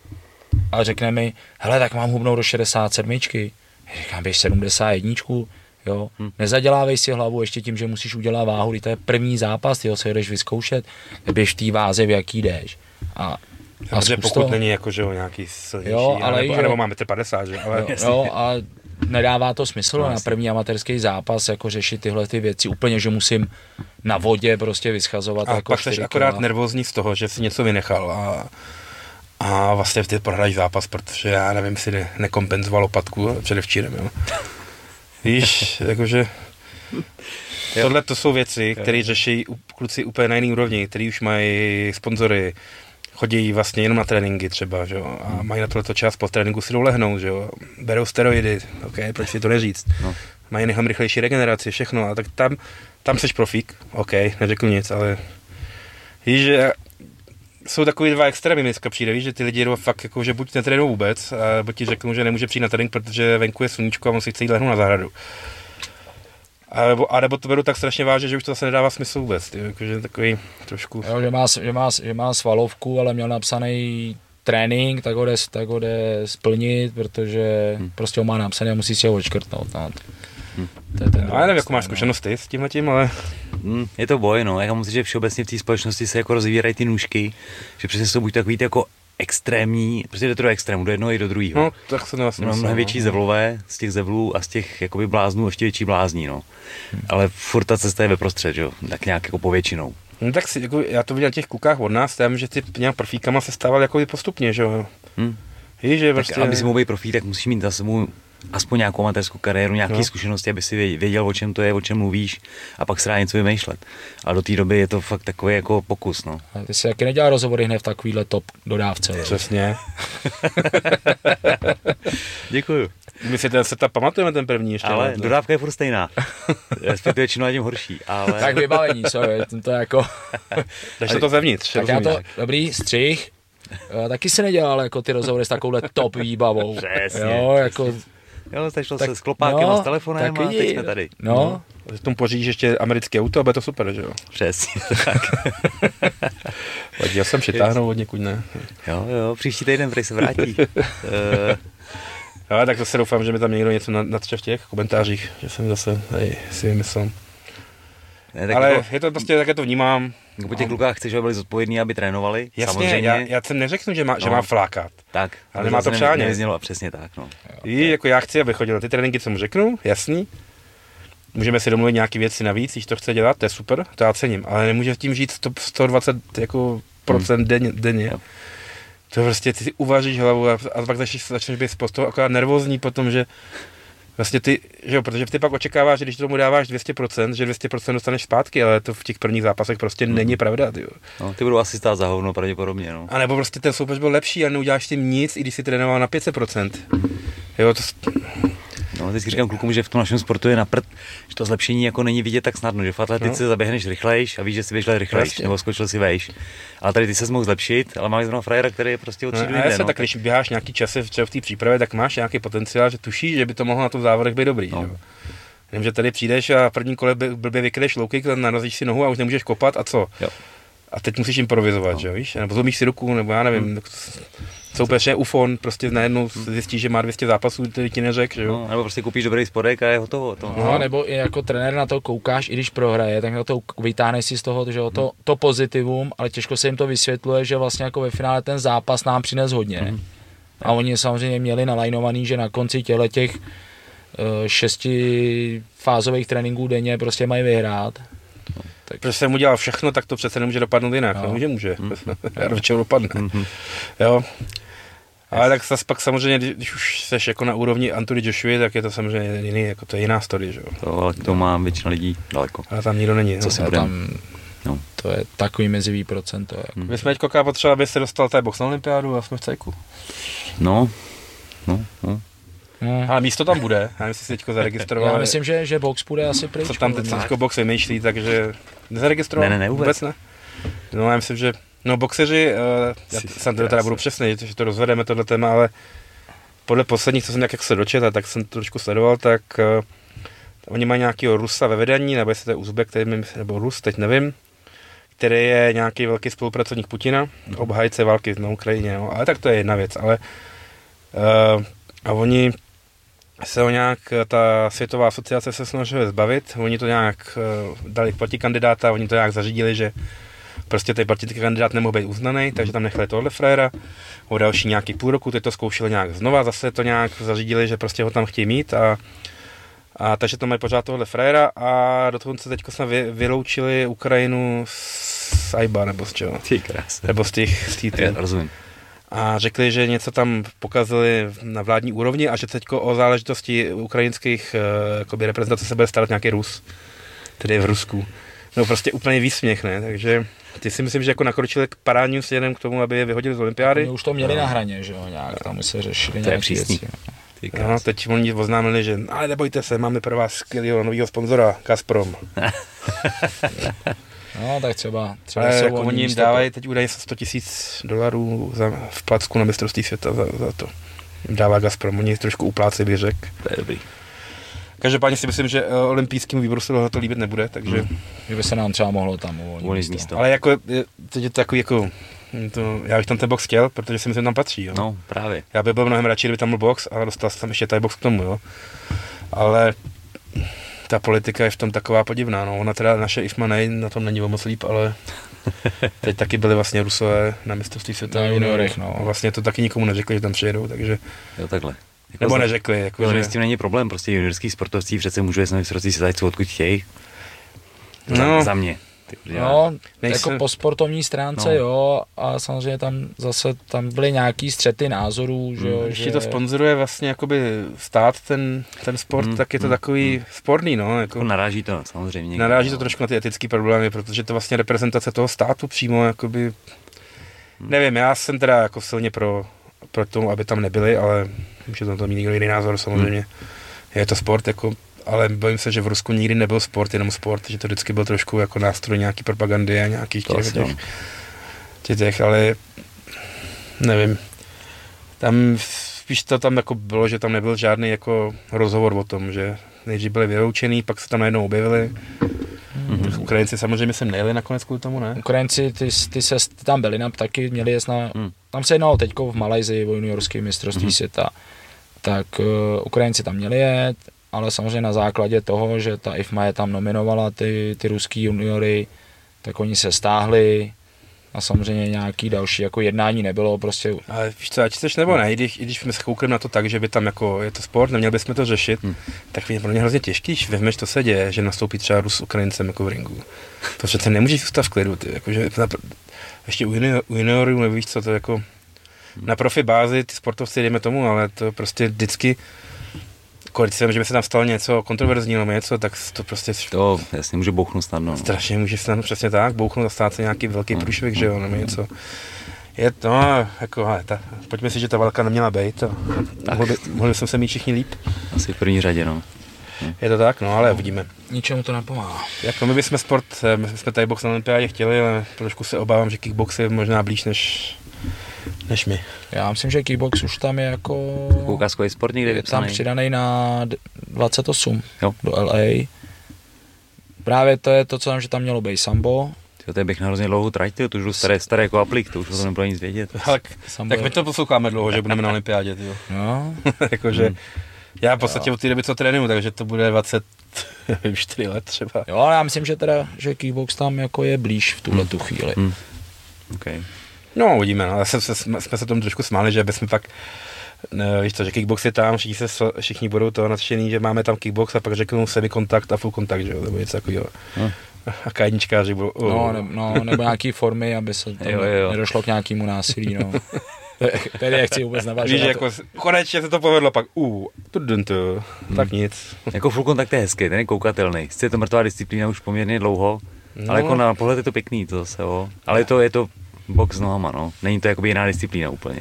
a řekne mi, hele, tak mám hubnout do 67. Já říkám, běž 71, jo, Hm. nezadělávej si hlavu ještě tím, že musíš udělat váhu, to je první zápas, ty ho se jdeš vyzkoušet, běž v té váze, v jaký jdeš. A, a Protože pokud to. není jako, že jo, nějaký silnější, Jo, ale nebo, že- nebo máme 50, že ale Jo, jo, a nedává to smysl No, na první amatérský zápas jako řešit tyhle ty věci úplně, že musím na vodě prostě vyschazovat a jako pak jsi 4 akorát nervózní z toho, že si něco vynechal a, a vlastně ty prohráš zápas, protože já nevím, si ne, nekompenzoval lopatku předevčírem, jo. Víš, jakože tohle to jsou věci, které řeší kluci úplně na jiný úrovni, který už mají sponzory, chodí vlastně jenom na tréninky třeba, že jo, a mají na tohleto čas, po tréninku si jdou lehnout, že jo, berou steroidy, ok, proč si to neříct, No. mají mnohem rychlejší regeneraci, všechno, a tak tam, tam seš profík, ok, neřeknu nic, ale víš, že jsou takový dva extrémy, dneska přijde, víš, že ty lidi jdou fakt jako, že buď netrénují vůbec, a nebo ti řeknou, že nemůže přijít na trénink, protože venku je sluníčko a on si chce jít lehnout na zahradu. A nebo, a nebo to beru tak strašně vážně, že už to zase nedává smysl vůbec, ty, jakože takový trošku... Jo, že, má, že, má, že má svalovku, ale měl napsaný trénink, tak ho jde, tak ho jde splnit, protože hmm. prostě ho má napsaný a musí si ho odškrtnout. No. Hm. To je ten No, já nevím, jakou máš no. zkušenost ty s tímhle tím, ale Mm, je to boj, no. Já musím že všeobecně v té společnosti se jako rozvírají ty nůžky, že přesně jsou buď takový ty jako extrémní, prostě jde to do extrému, do jednoho i do druhého. no, tak se to vlastně No, mnohem větší zevlové z těch zevlů a z těch jakoby bláznů ještě větší blázní, no. Ale furt ta cesta je ve prostřed, jo, tak nějak jako povětšinou. No, tak si, jako, já to viděl na těch klukách od nás, tam, že ty nějak profíkama se stával jako postupně, že jo. Hm. Víš, že Tak prostě... aby si mohl být profík, tak musíš mít za sebou aspoň nějakou amatérskou kariéru, nějaké No. no. zkušenosti, aby si vě- věděl, o čem to je, o čem mluvíš a pak se dá něco vymýšlet. A do té doby je to fakt takový jako pokus, no. A ty si taky nedělal rozhovory hned v takovýhle top dodávce. Přesně. Děkuju. My si ten setup pamatujeme ten první ještě. Ale no, dodávka je furt stejná. Respektive čím tím horší, ale... Tak vybavení, to je jako... Takže to zevnitř, Tak já to, rozumíš? dobrý, střih. Já taky si nedělal jako ty rozhovory s takovouhle top výbavou. Přesně, Jo, jako Jo, začalo Tak- se s klopákem no, a s telefonem tak a teď jsme tady. No, V tom pořídíš ještě americké auto a bude to super, že jo? Přesně tak. Vadí, já jsem přitáhnout od někud, ne? Jo, jo, příští týden prý se vrátí. Eh, Jo, tak zase doufám, že mi tam někdo něco na- natře v těch komentářích, že jsem zase hej, si vymyslel. ne, tak Ale jako, je to prostě, tak já to vnímám. Jako po těch klukách chceš, aby byli zodpovědní, aby trénovali. Jasně, samozřejmě. já, já se neřeknu, že má, že No. má flákat. tak, Ale nemá to přání. Nevyznělo, přesně tak, no. Ví, jako já chci, aby chodil na ty tréninky, co mu řeknu, jasný. Můžeme si domluvit nějaké věci navíc, když to chce dělat, to je super, to já cením, ale nemůže tím žít 100, 120 jako procent denně, denně. Jo. To prostě ty si uvaříš hlavu a, a pak začneš, začneš být z toho akorát nervózní potom, že vlastně ty, že jo, protože ty pak očekáváš, že když tomu dáváš 200%, že 200% dostaneš zpátky, ale to v těch prvních zápasech prostě není pravda, ty jo. no. Ty budou asi stát za hovno pravděpodobně, no. A nebo prostě ten soupeř byl lepší a neuděláš tím nic, i když si trénoval na 500%. Jo, to, No, vždycky říkám klukům, že v tom našem sportu je na prd, že to zlepšení jako není vidět tak snadno, že v atletice No. zaběhneš rychlejš a víš, že si běžel rychlejš, Jasně. nebo skočil si vejš. Ale tady ty se mohl zlepšit, ale máš zrovna frajera, který je prostě od No, třídu a jinde, jasně, no. tak když běháš nějaký časy třeba v té přípravě, tak máš nějaký potenciál, že tušíš, že by to mohlo na tom závodech být dobrý. No. Vím, že tady přijdeš a v prvním kole by- blbě vykryješ low kick, narazíš si nohu a už nemůžeš kopat a co? Jo. A teď musíš improvizovat, no. že víš? Nebo zlomíš si ruku, nebo já nevím. Hmm. Soupeř je ufon, prostě najednou zjistíš, že má 200 zápasů, který ti neřek, že jo? No, nebo prostě koupíš dobrý spodek a je hotovo. To, No, nebo i jako trenér na to koukáš, i když prohraje, tak na to vytáhneš si z toho že jo, to, to pozitivum, ale těžko se jim to vysvětluje, že vlastně jako ve finále ten zápas nám přines hodně. A oni samozřejmě měli nalajnovaný, že na konci těle těch eh, šesti fázových tréninků denně prostě mají vyhrát. Protože jsem udělal všechno, tak to přece nemůže dopadnout jinak. No. No. Nemůže, může. Já do čeho dopadne. Jo. Ale tak zase pak samozřejmě, když- už jsi jako na úrovni Anthony Joshua, tak je to samozřejmě jiný, jako to je jiná story, že jo. to, ale k tomu má většina lidí daleko. Ale tam nikdo není. Co no. si A budem? tam, No. to je takový mezivý procento. Jako. My jsme teď koká potřeba, aby se dostal tady box na olympiádu a jsme v cejku. No, no, no. No. Ale místo tam bude, já nevím, jestli si teďko zaregistroval. Já myslím, že, že box půjde asi pryč. co tam teď teďko box vymýšlí, takže nezaregistroval? Ne, ne, ne, vůbec. ne. No já myslím, že no boxeři, uh, já jsem teda krása. budu přesný, že to rozvedeme tohle téma, ale podle posledních, co jsem nějak jak se dočetl, tak jsem to trošku sledoval, tak uh, oni mají nějakého Rusa ve vedení, nebo jestli to je Uzbek, který mi, nebo Rus, teď nevím, který je nějaký velký spolupracovník Putina, obhájce války na Ukrajině, no. ale tak to je jedna věc, ale uh, a oni se ho nějak, ta světová asociace se snažila zbavit, oni to nějak uh, dali protikandidáta, oni to nějak zařídili, že prostě ten protikandidát nemohl být uznaný, takže tam nechali tohle frajera, o další nějaký půl roku, teď to zkoušeli nějak znova, zase to nějak zařídili, že prostě ho tam chtějí mít a, a takže to mají pořád tohle frajera a dokonce teď jsme vy, vyloučili Ukrajinu z AIBA nebo z čeho, Ty krás. nebo z těch, z těch Já rozumím. A řekli, že něco tam pokazili na vládní úrovni a že teď o záležitosti ukrajinských jakoby reprezentace se bude starat nějaký Rus, tedy v Rusku. No prostě úplně výsměch, ne? Takže ty si myslím, že jako nakročili k parádním směrem k tomu, aby je vyhodili z olympiády. Oni už to měli na hraně, že jo, nějak, tam se řešili To nějaké přísný. věci. No, teď oni oznámili, že ale nebojte se, máme pro vás skvělého nového sponzora, Gazprom. No, tak třeba, třeba Ale jsou jako oni jim dávají teď údajně 100 tisíc dolarů za, v placku na mistrovství světa za, za to. Jim dává Gazprom, oni trošku uplácejí, bych řekl. To je dobrý. Každopádně si myslím, že eh, olympijskému výboru se tohle to líbit nebude, takže... Hmm. Že by se nám třeba mohlo tam uvolnit místo. Ale jako, je- teď je to takový jako... To, já bych tam ten box chtěl, protože si myslím, že tam patří. Jo. No, právě. Já bych byl mnohem radši, kdyby tam byl box, ale dostal jsem tam ještě tady box k tomu. Jo. Ale ta politika je v tom taková podivná. No. Ona teda, naše IFMA nej, na tom není o moc líp, ale teď taky byli vlastně Rusové na mistrovství světa. Na juniorech, no. A Vlastně to taky nikomu neřekli, že tam přijedou, takže... Jo, takhle. Jako Nebo za- neřekli, jako, Jako, že... s tím není problém, prostě juniorský sportovci přece můžou jezdit na mistrovství světa, co odkud chtějí. Za, No. za mě. Ty, No, Nejsem- jako po sportovní stránce No. jo, a samozřejmě tam zase tam byly nějaký střety názorů, že jo, Hmm. Když že... to sponzoruje vlastně jakoby stát ten, ten sport, Mm, tak je to mm, takový sporný, no. Jako Jako, naráží to samozřejmě. naráží to no. trošku na ty etické problémy, protože to vlastně reprezentace toho státu přímo, jakoby, nevím, já jsem teda jako silně pro, pro to, aby tam nebyli, ale může to mít někdo jiný názor samozřejmě. Je to sport, jako, ale bojím se, že v Rusku nikdy nebyl sport, jenom sport, že to vždycky byl trošku jako nástroj nějaký propagandy a nějakých To těch, asi těch, těch, těch, ale nevím. Tam spíš to tam jako bylo, že tam nebyl žádný jako rozhovor o tom, že nejdřív byli vyloučený, pak se tam najednou objevili. Mm-hmm. Ukrajinci samozřejmě sem nejeli nakonec kvůli tomu, ne? Ukrajinci, ty, ty, se, ty tam byli na taky, měli jet na, Hmm. tam se jednalo teďko v Malajzii o juniorské mistrovství Mhm. světa, tak uh, Ukrajinci tam měli jet, ale samozřejmě na základě toho, že ta IFMA je tam nominovala ty, ty ruský juniory, tak oni se stáhli a samozřejmě nějaký další jako jednání nebylo, prostě Ale víš co, ať chceš nebo ne, i když, i když jsme se koukli na to tak, že by tam jako je to sport, neměli bychom to řešit, Hmm. tak je pro mě hrozně těžký, když vezmeš, to se děje, že nastoupí třeba Rus s Ukrajincem jako v ringu. To přece nemůžeš zůstat v klidu, ty, jakože, napr- ještě u, junior, u juniorů nevíš, co to jako, na profi bázi ty sportovci jdeme tomu, ale to prostě vždycky, vím, že by se tam stalo něco kontroverzního nebo něco, tak to prostě To jasně může bouchnout snadno. no. strašně může se tam přesně tak bouchnout a stát se nějaký velký No. průšvih, že jo, nebo něco. Je to, no, jako, ale ta, pojďme si, že ta válka neměla být. A mohli, mohli jsme se mít všichni líp. Asi v první řadě, no. Je to tak, no, ale uvidíme. ničemu to nepomáhá. Jako my bychom sport, eh, my jsme tady box na olympiádě chtěli, ale trošku se obávám, že kickbox je možná blíž než, než my. Já myslím, že kickbox už tam je jako... Ukázkový sport někde je tam vypsaný. přidaný na d- 28 Jo. do LA. Právě to je to, co tam, že tam mělo být sambo. Tyjo, to bych na hrozně dlouhou trať, to už staré, staré jako aplik, to už o tom nebude nic vědět. Ale, sambo tak my to posloucháme dlouho, že budeme na olympiádě, tyjo. No, Jakože, Hmm. já v podstatě od té doby, co trénuju, takže to bude 24 let třeba. jo, ale já myslím, že teda, že kickbox tam jako je blíž v tuhle tu chvíli. Hmm. Okay. No, uvidíme, no. Zase se, jsme, jsme se tomu trošku smáli, že bychom pak, ne, víš co, že kickbox je tam, všichni, se, všichni budou to nadšený, že máme tam kickbox a pak řeknou semikontakt a full kontakt, že jo, nebo něco takového. No. A K1čkáři budou, oh. No, ne, no, nebo nějaký formy, aby se tam Jo, jo. nedošlo k nějakému násilí, no. Tady nechci vůbec Víš, navážet. že na jako konečně se to povedlo, pak uh, tu, tu, tu, Hmm. tak nic. Jako full kontakt je hezký, ten je koukatelný. Sice je to mrtvá disciplína už poměrně dlouho, No. no. ale jako na pohled je to pěkný to zase, jo. Ale je to, je to box nohama, no. Není to jakoby jiná disciplína úplně.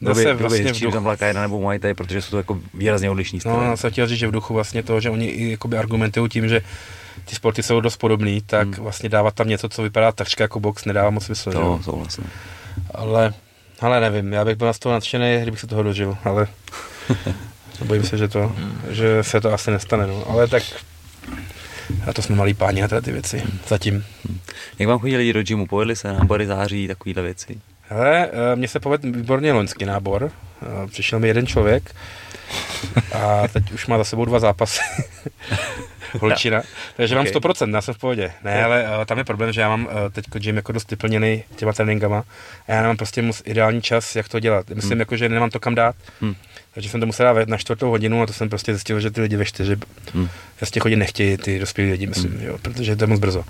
Zase Bylo by- bylo by vlastně tam duchu- byla K1 nebo Muay Thai, protože jsou to jako výrazně odlišní No, styly. já jsem chtěl říct, že v duchu vlastně toho, že oni i jakoby argumentují tím, že ty sporty jsou dost podobný, tak Hmm. vlastně dávat tam něco, co vypadá takřka jako box, nedává moc smysl. to jo? souhlasím. Ale, ale nevím, já bych byl z toho nadšený, kdybych se toho dožil, ale bojím se, že, to, že se to asi nestane, no. ale tak a to jsme malí páni na tyhle ty věci, zatím. Jak vám chodí lidi do gymu? Povedli se nábory září, takovýhle věci? Hele, eh, mně se povedl výborně loňský nábor, Eh, přišel mi jeden člověk a teď už má za sebou dva zápasy. Holčina, takže mám Ok. 100%, já jsem v pohodě. Ne, ale eh, tam je problém, že já mám teď gym jako dost vyplněný těma tréninkama a já nemám prostě moc ideální čas, jak to dělat. Myslím, Hmm. jako, že nemám to kam dát. Hmm. Takže jsem to musel dát na čtvrtou hodinu a to jsem prostě zjistil, že ty lidi ve čtyři Hmm. z těch hodin nechtějí, ty dospělí lidi, myslím, Hmm. jo, protože to je moc brzo.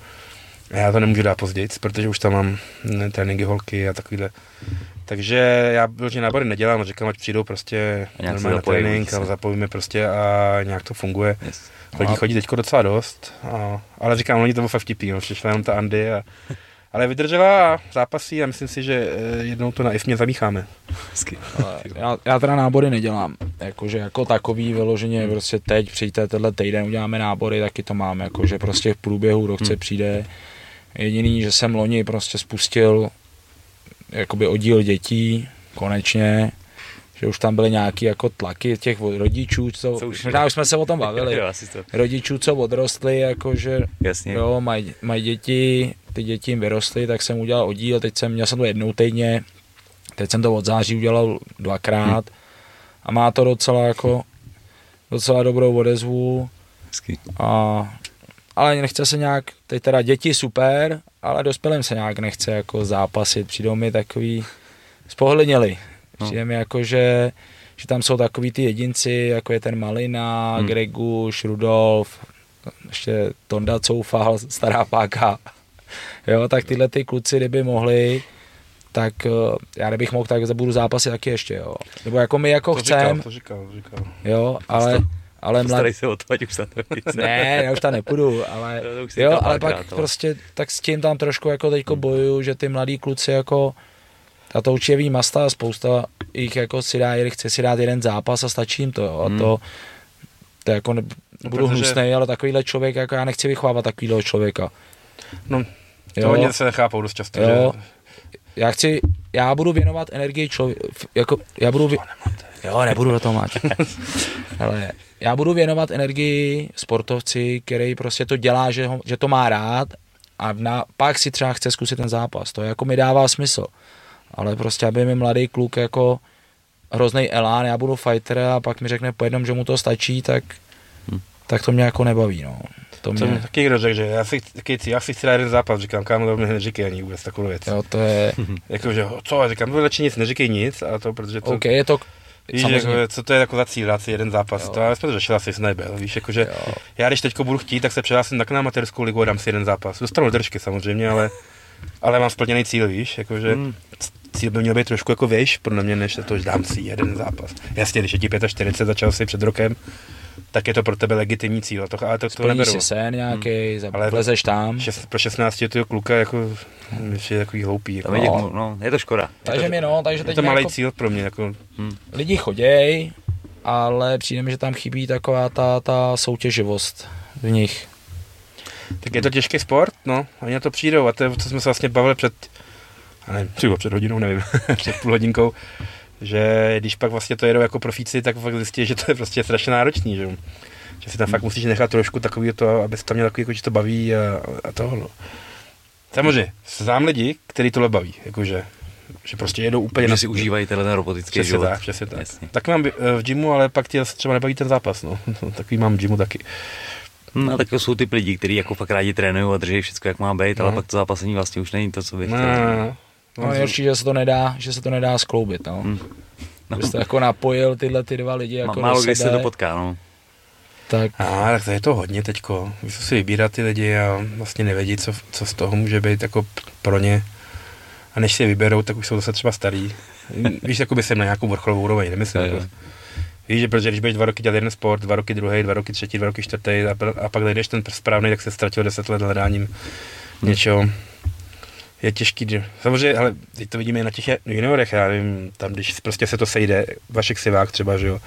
A já to nemůžu dát později, protože už tam mám ne, tréninky holky a takovýhle. Takže já vyloženě nábory nedělám, říkám, ať přijdou prostě normálně na trénink a zapojíme prostě a nějak to funguje. Yes. Lidí A- chodí teďko docela dost, a, ale říkám, oni to bylo fakt vtipný, no, přišla jenom ta Andy a, ale vydržela a zápasí a myslím si, že eh, jednou to na IFMě zamícháme. Hezky. Já, já teda nábory nedělám, jakože jako takový vyloženě prostě teď přijďte tenhle týden uděláme nábory, taky to mám, jakože prostě v průběhu roce Hmm. přijde. Jediný, že jsem loni prostě spustil jakoby oddíl dětí, konečně, že už tam byly nějaký jako tlaky těch od- rodičů, co, Co už- možná už jsme se o tom bavili, Jo, to. rodičů, co odrostli, jakože Jasně. Jo, mají maj děti, ty děti jim vyrostly, tak jsem udělal oddíl, teď jsem, měl jsem to jednou týdně, teď jsem to od září udělal dvakrát a má to docela jako docela dobrou odezvu Hezky. a ale nechce se nějak, teď teda děti super, ale dospělým se nějak nechce jako zápasit, přijdou mi takový spohledněli. No. Přijde mi jako, že, že tam jsou takový ty jedinci, jako je ten Malina, Hmm. hmm. Greguš, Rudolf, ještě Tonda Coufal, stará páka. Jo, tak tyhle ty kluci, kdyby mohli, tak eh, já kdybych mohl, tak budu zápasit taky ještě, jo. Nebo jako my jako to říkal, chcem, to říkal, to říkal. jo, ale, ale mlad... Postarej se o to, ať už to Ne, já už tam nepůjdu, ale To- jo, říkal ale pak ale. prostě tak s tím tam trošku jako teďko bojuju, že ty mladí kluci jako a to určitě ví Masta a spousta jich jako si dá, chce si dát jeden zápas a stačí jim to, jo. A Hmm. to, to jako ne, No, budu protože- hnusnej, ale takovýhle člověk, jako já nechci vychovávat takovýhle člověka. No, to oni se nechápou dost často, Jo. že já chci, já budu věnovat energii člověk, jako, já budu, vě... jo, nebudu do toho. Ale já budu věnovat energii sportovci, který prostě to dělá, že, ho, že to má rád a na, pak si třeba chce zkusit ten zápas. To jako mi dává smysl. Ale prostě, aby mi mladý kluk jako hrozný elán, já budu fighter a pak mi řekne po jednom, že mu to stačí, tak, Hm. tak to mě jako nebaví. No. To To mi mě, taky někdo řekl, že já si, taky, já si chci dát jeden zápas, říkám, kámo, to mě neříkej ani vůbec takovou věc. jo, to je, Jako, že co, já říkám, no radši nic, neříkej nic, a to, protože to, OK, je to, víš, samozřejmě. jako, co to je jako za cíl, dát si jeden zápas, Jo. to já jsme to řešili, asi jsem nebyl, víš, jakože, Jo. já když teďko budu chtít, tak se přihlásím tak na amatérskou ligu a dám si jeden zápas. Dostanu držky samozřejmě, ale, ale mám splněný cíl, víš, jakože Hmm. cíl by měl být trošku jako věž pro mě, než to, že dám si jeden zápas. Jasně, když je ti 45, začal si před rokem, tak je to pro tebe legitimní cíl, to, ale to, to splní neberu. si sen nějaký, Ale- ale vlezeš tam. Šest, pro 16 letého kluka jako, je takový hloupý. Jako, je, No. no. no, je to škoda. Takže mi no, takže je teď to malý jako, cíl pro mě, jako, lidi choděj, ale přijde mi, že tam chybí taková ta, ta soutěživost v nich. tak je to těžký sport, no, oni na to přijdou a to je, co jsme se vlastně bavili před, nevím, třeba před hodinou, nevím, před půl hodinkou, že když pak vlastně to jedou jako profíci, tak fakt zjistí, že to je prostě strašně náročný, že, jo. že si tam fakt musíš nechat trošku takový to, aby se tam měl takový, jako, že to baví a, a toho, no. Samozřejmě, znám lidi, který tohle baví, jakože, že prostě jedou úplně Že si užívají tenhle ten robotický Přesně život. tak, přesně tak. Jasně. Tak mám eh, v gymu, ale pak ti třeba nebaví ten zápas, no. Takový mám v gymu taky. A tak to jsou typ lidí, kteří jako fakt rádi trénují a drží všechno, jak má být, ale No. pak to zápasení vlastně už není to, co bych No, chtěl. no, no. No, nejhorší, že se to nedá, že se to nedá skloubit, no. Hm. No. Kdybyste jako napojil tyhle ty dva lidi jako Málo kdy se to potká, no. tak A tak to je to hodně teďko. Musí si vybírat ty lidi a vlastně nevědí, co, co z toho může být jako pro ně. A než si je vyberou, tak už jsou zase třeba starý. Víš, jako by jsem na nějakou vrcholovou úroveň, nemyslím. Jako. Víš, že protože když budeš dva roky dělat jeden sport, dva roky druhý, dva roky třetí, dva roky čtvrtý a, a pak najdeš ten správný, tak se ztratil deset let hledáním něčeho. Je těžký, že- samozřejmě, ale teď to vidíme i na těch juniorech, já nevím, tam když prostě se to sejde, Vašek Sivák třeba, že jo,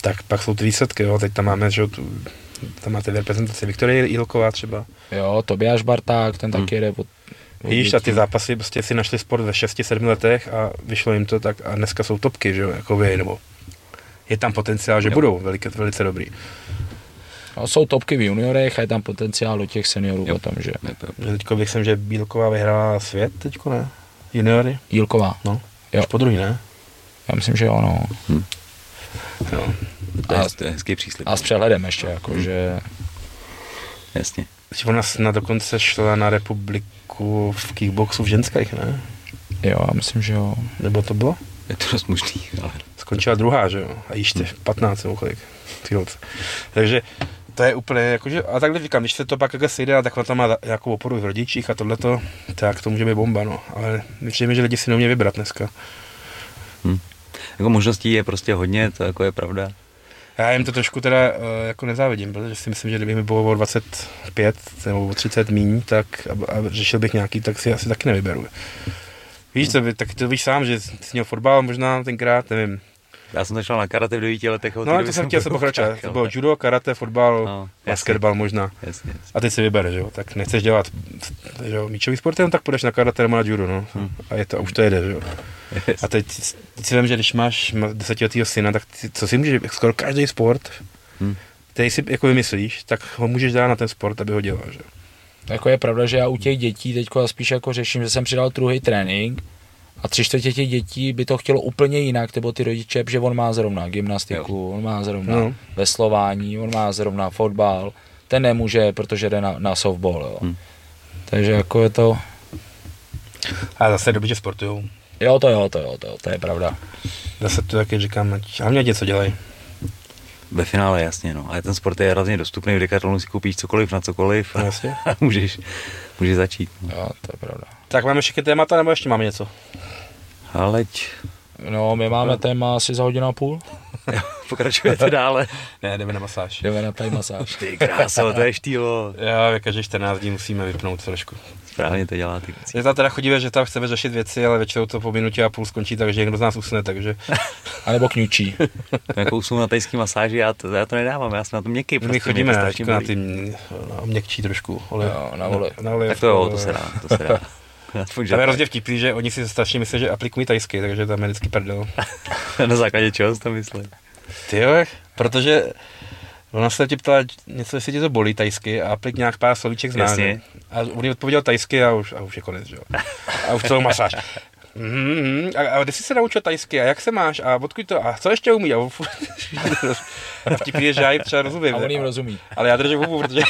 tak pak jsou ty výsledky, jo, teď tam máme, že jo, tu, tam máte v reprezentaci Viktorie Jílková třeba. jo, Tobiáš Barták, ten taky jede pod, Víš, a ty zápasy prostě si našli sport ve 6-7 letech a vyšlo jim to tak a dneska jsou topky, že jo, jako vy, nebo je tam potenciál, že Jo. budou velice, velice dobrý. No, jsou topky v juniorech a je tam potenciál do těch seniorů Jo. potom, že. Že teďko bych jsem, že Bílková vyhrála svět teďko, ne? Juniory? Jílková, No. Jo. Po druhý, ne? já myslím, že jo, no. No. To je, A- to je hezký příslip. A s přehledem ještě, jako, že Jasně. Teď ona snad dokonce šla na republiku v kickboxu v ženských, ne? jo, já myslím, že jo. Nebo to bylo? Je to dost možný, ale Skončila druhá, že jo? A ještě 15 nebo kolik. Takže to je úplně jakože, a takhle říkám, když se to pak takhle sejde a tak ona tam má nějakou oporu v rodičích a tohleto, tak to může být bomba, no. Ale myslím, mi, že lidi si neumějí vybrat dneska. jako možností je prostě hodně, to jako je pravda. Já jim to trošku teda eh, jako nezávidím, protože si myslím, že kdyby mi bylo o 25 nebo o 30 míň, tak a, a řešil bych nějaký, tak si asi taky nevyberu. Víš, to, by- tak to víš sám, že jsi měl fotbal možná tenkrát, nevím. Já jsem začal na karate v 9 letech. No, doby to jsem chtěl se pokračovat. To ale- bylo judo, karate, fotbal, No, basketbal možná. Jasně, jasně. A ty si vybereš, jo? Tak nechceš dělat že jo, míčový sport, jenom tak půjdeš na karate nebo na judo, no. Hmm. A, je to, a už to jede, že jo. A teď, teď si vím, že když máš desetiletýho syna, tak ty, co si můžeš, skoro každý sport, Hmm. který si jako vymyslíš, tak ho můžeš dát na ten sport, aby ho dělal, že jo. Jako je pravda, že já u těch dětí teď spíš jako řeším, že jsem přidal druhý trénink a tři čtvrtě těch dětí by to chtělo úplně jinak, nebo ty rodiče, že on má zrovna gymnastiku, on má zrovna No. veslování, on má zrovna fotbal, ten nemůže, protože jde na, na softball, jo. Hmm. Takže jako je to, A zase dobře sportujou. jo to jo, to jo, to, jo, to je pravda. Zase to taky říkám, ať hlavně něco dělají. Ve finále jasně, no. Ale ten sport je hrozně dostupný, v Decathlonu si koupíš cokoliv na cokoliv No, a jasně. můžeš, můžeš začít. No. Jo, to je pravda. Tak máme všechny témata, nebo ještě máme něco? Ale No, my máme téma asi za hodinu a půl. pokračujete dále. Ne, jdeme na masáž. Jdeme na tady masáž. Ty kráso, to je štýlo. Já každý 14 dní musíme vypnout trošku. Správně to dělá ty. Je tam teda chodíme, že tam chceme řešit věci, ale většinou to po minutě a půl skončí, takže někdo z nás usne, takže A nebo kňučí. Jakou jsou na tajský masáži, já to, já to nedávám, já jsem na to měkký. my prostě, chodíme mě to na, na ty měkčí trošku. Ole, Jo, na ole. Na, na olev, Tak to jo, to se dá, to se dá. Aspoň, že Tam je hrozně vtipný, že oni si strašně myslí, že aplikují tajsky, takže tam je vždycky prdel. na základě čeho jsi to myslel? Ty jo, protože ona se tě ptala něco, jestli tě to bolí tajsky a aplik nějak pár slovíček zná. Jasně. A on odpověděl tajsky a už, a už je konec, že jo. A už celou masáž. Mm, a, a kde jsi se naučil tajsky a jak se máš a odkud to a co ještě umí a, vtipný je, že já jim třeba rozumím. A on jim rozumí. ale já držím hubu, protože...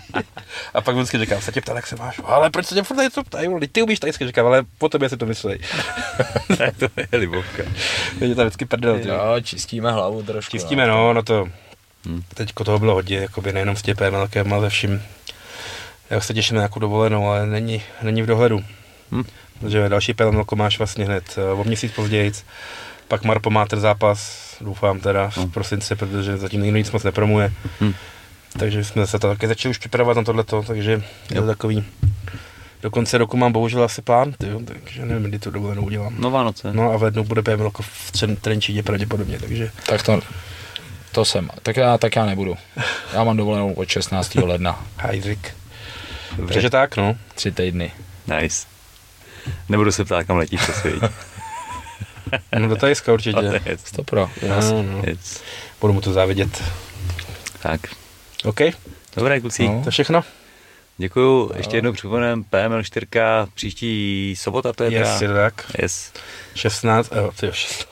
a pak vždycky říkám, se tě ptal, jak se máš. Ale proč se tě furt to ptají? Ty umíš tajsky, říkám, ale po tobě si to myslej. tak to je libovka. Takže tam vždycky prdel. ty jo. Jo, čistíme hlavu trošku. Čistíme, no, no to, Hmm. teďko toho bylo hodně, jakoby nejenom s těpem, ale ale ze vším. Já se těším na nějakou dovolenou, ale není, není v dohledu. Hmm. Protože další PLMLko máš vlastně hned eh, o měsíc později, pak Marpo Mater zápas, doufám teda v Hmm. prosinci, protože zatím nikdo nic moc nepromuje. Hmm. Takže jsme se to také začali už připravovat na tohleto, takže je Jo. to takový. Do konce roku mám bohužel asi plán, tyjo, takže nevím, kdy tu dovolenou udělám. No Vánoce. No a v lednu bude PMLko v Tren- Trenčíně pravděpodobně, takže Tak to, to jsem. Tak já, tak já nebudu. Já mám dovolenou od 16. ledna. hajzik. Dobře. Takže tak, no. Tři týdny. Nice. Nebudu se ptát, kam letíš to svět. No do Tajska určitě. To pro. No, no. Budu mu to závidět. Tak, OK, dobré kluci. No. to všechno? Děkuju. Ještě jednou připomenem PML 4 příští sobota to je Yes, teda? tak. Yes. 16, eh, tyjo, 16.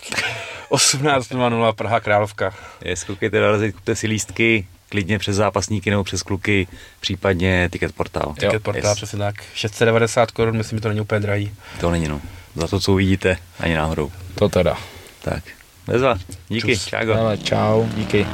18.00 Praha Královka. Yes, koukejte dorazit, kupte si lístky, klidně přes zápasníky nebo přes kluky, případně ticket portál. Ticket portál, Yes. přesně tak. 690 korun, myslím, že to není úplně drahý. To není no. Za to, co uvidíte, ani náhodou. To teda. Tak, bezva. Díky, Čus. čágo. Ale čau, díky.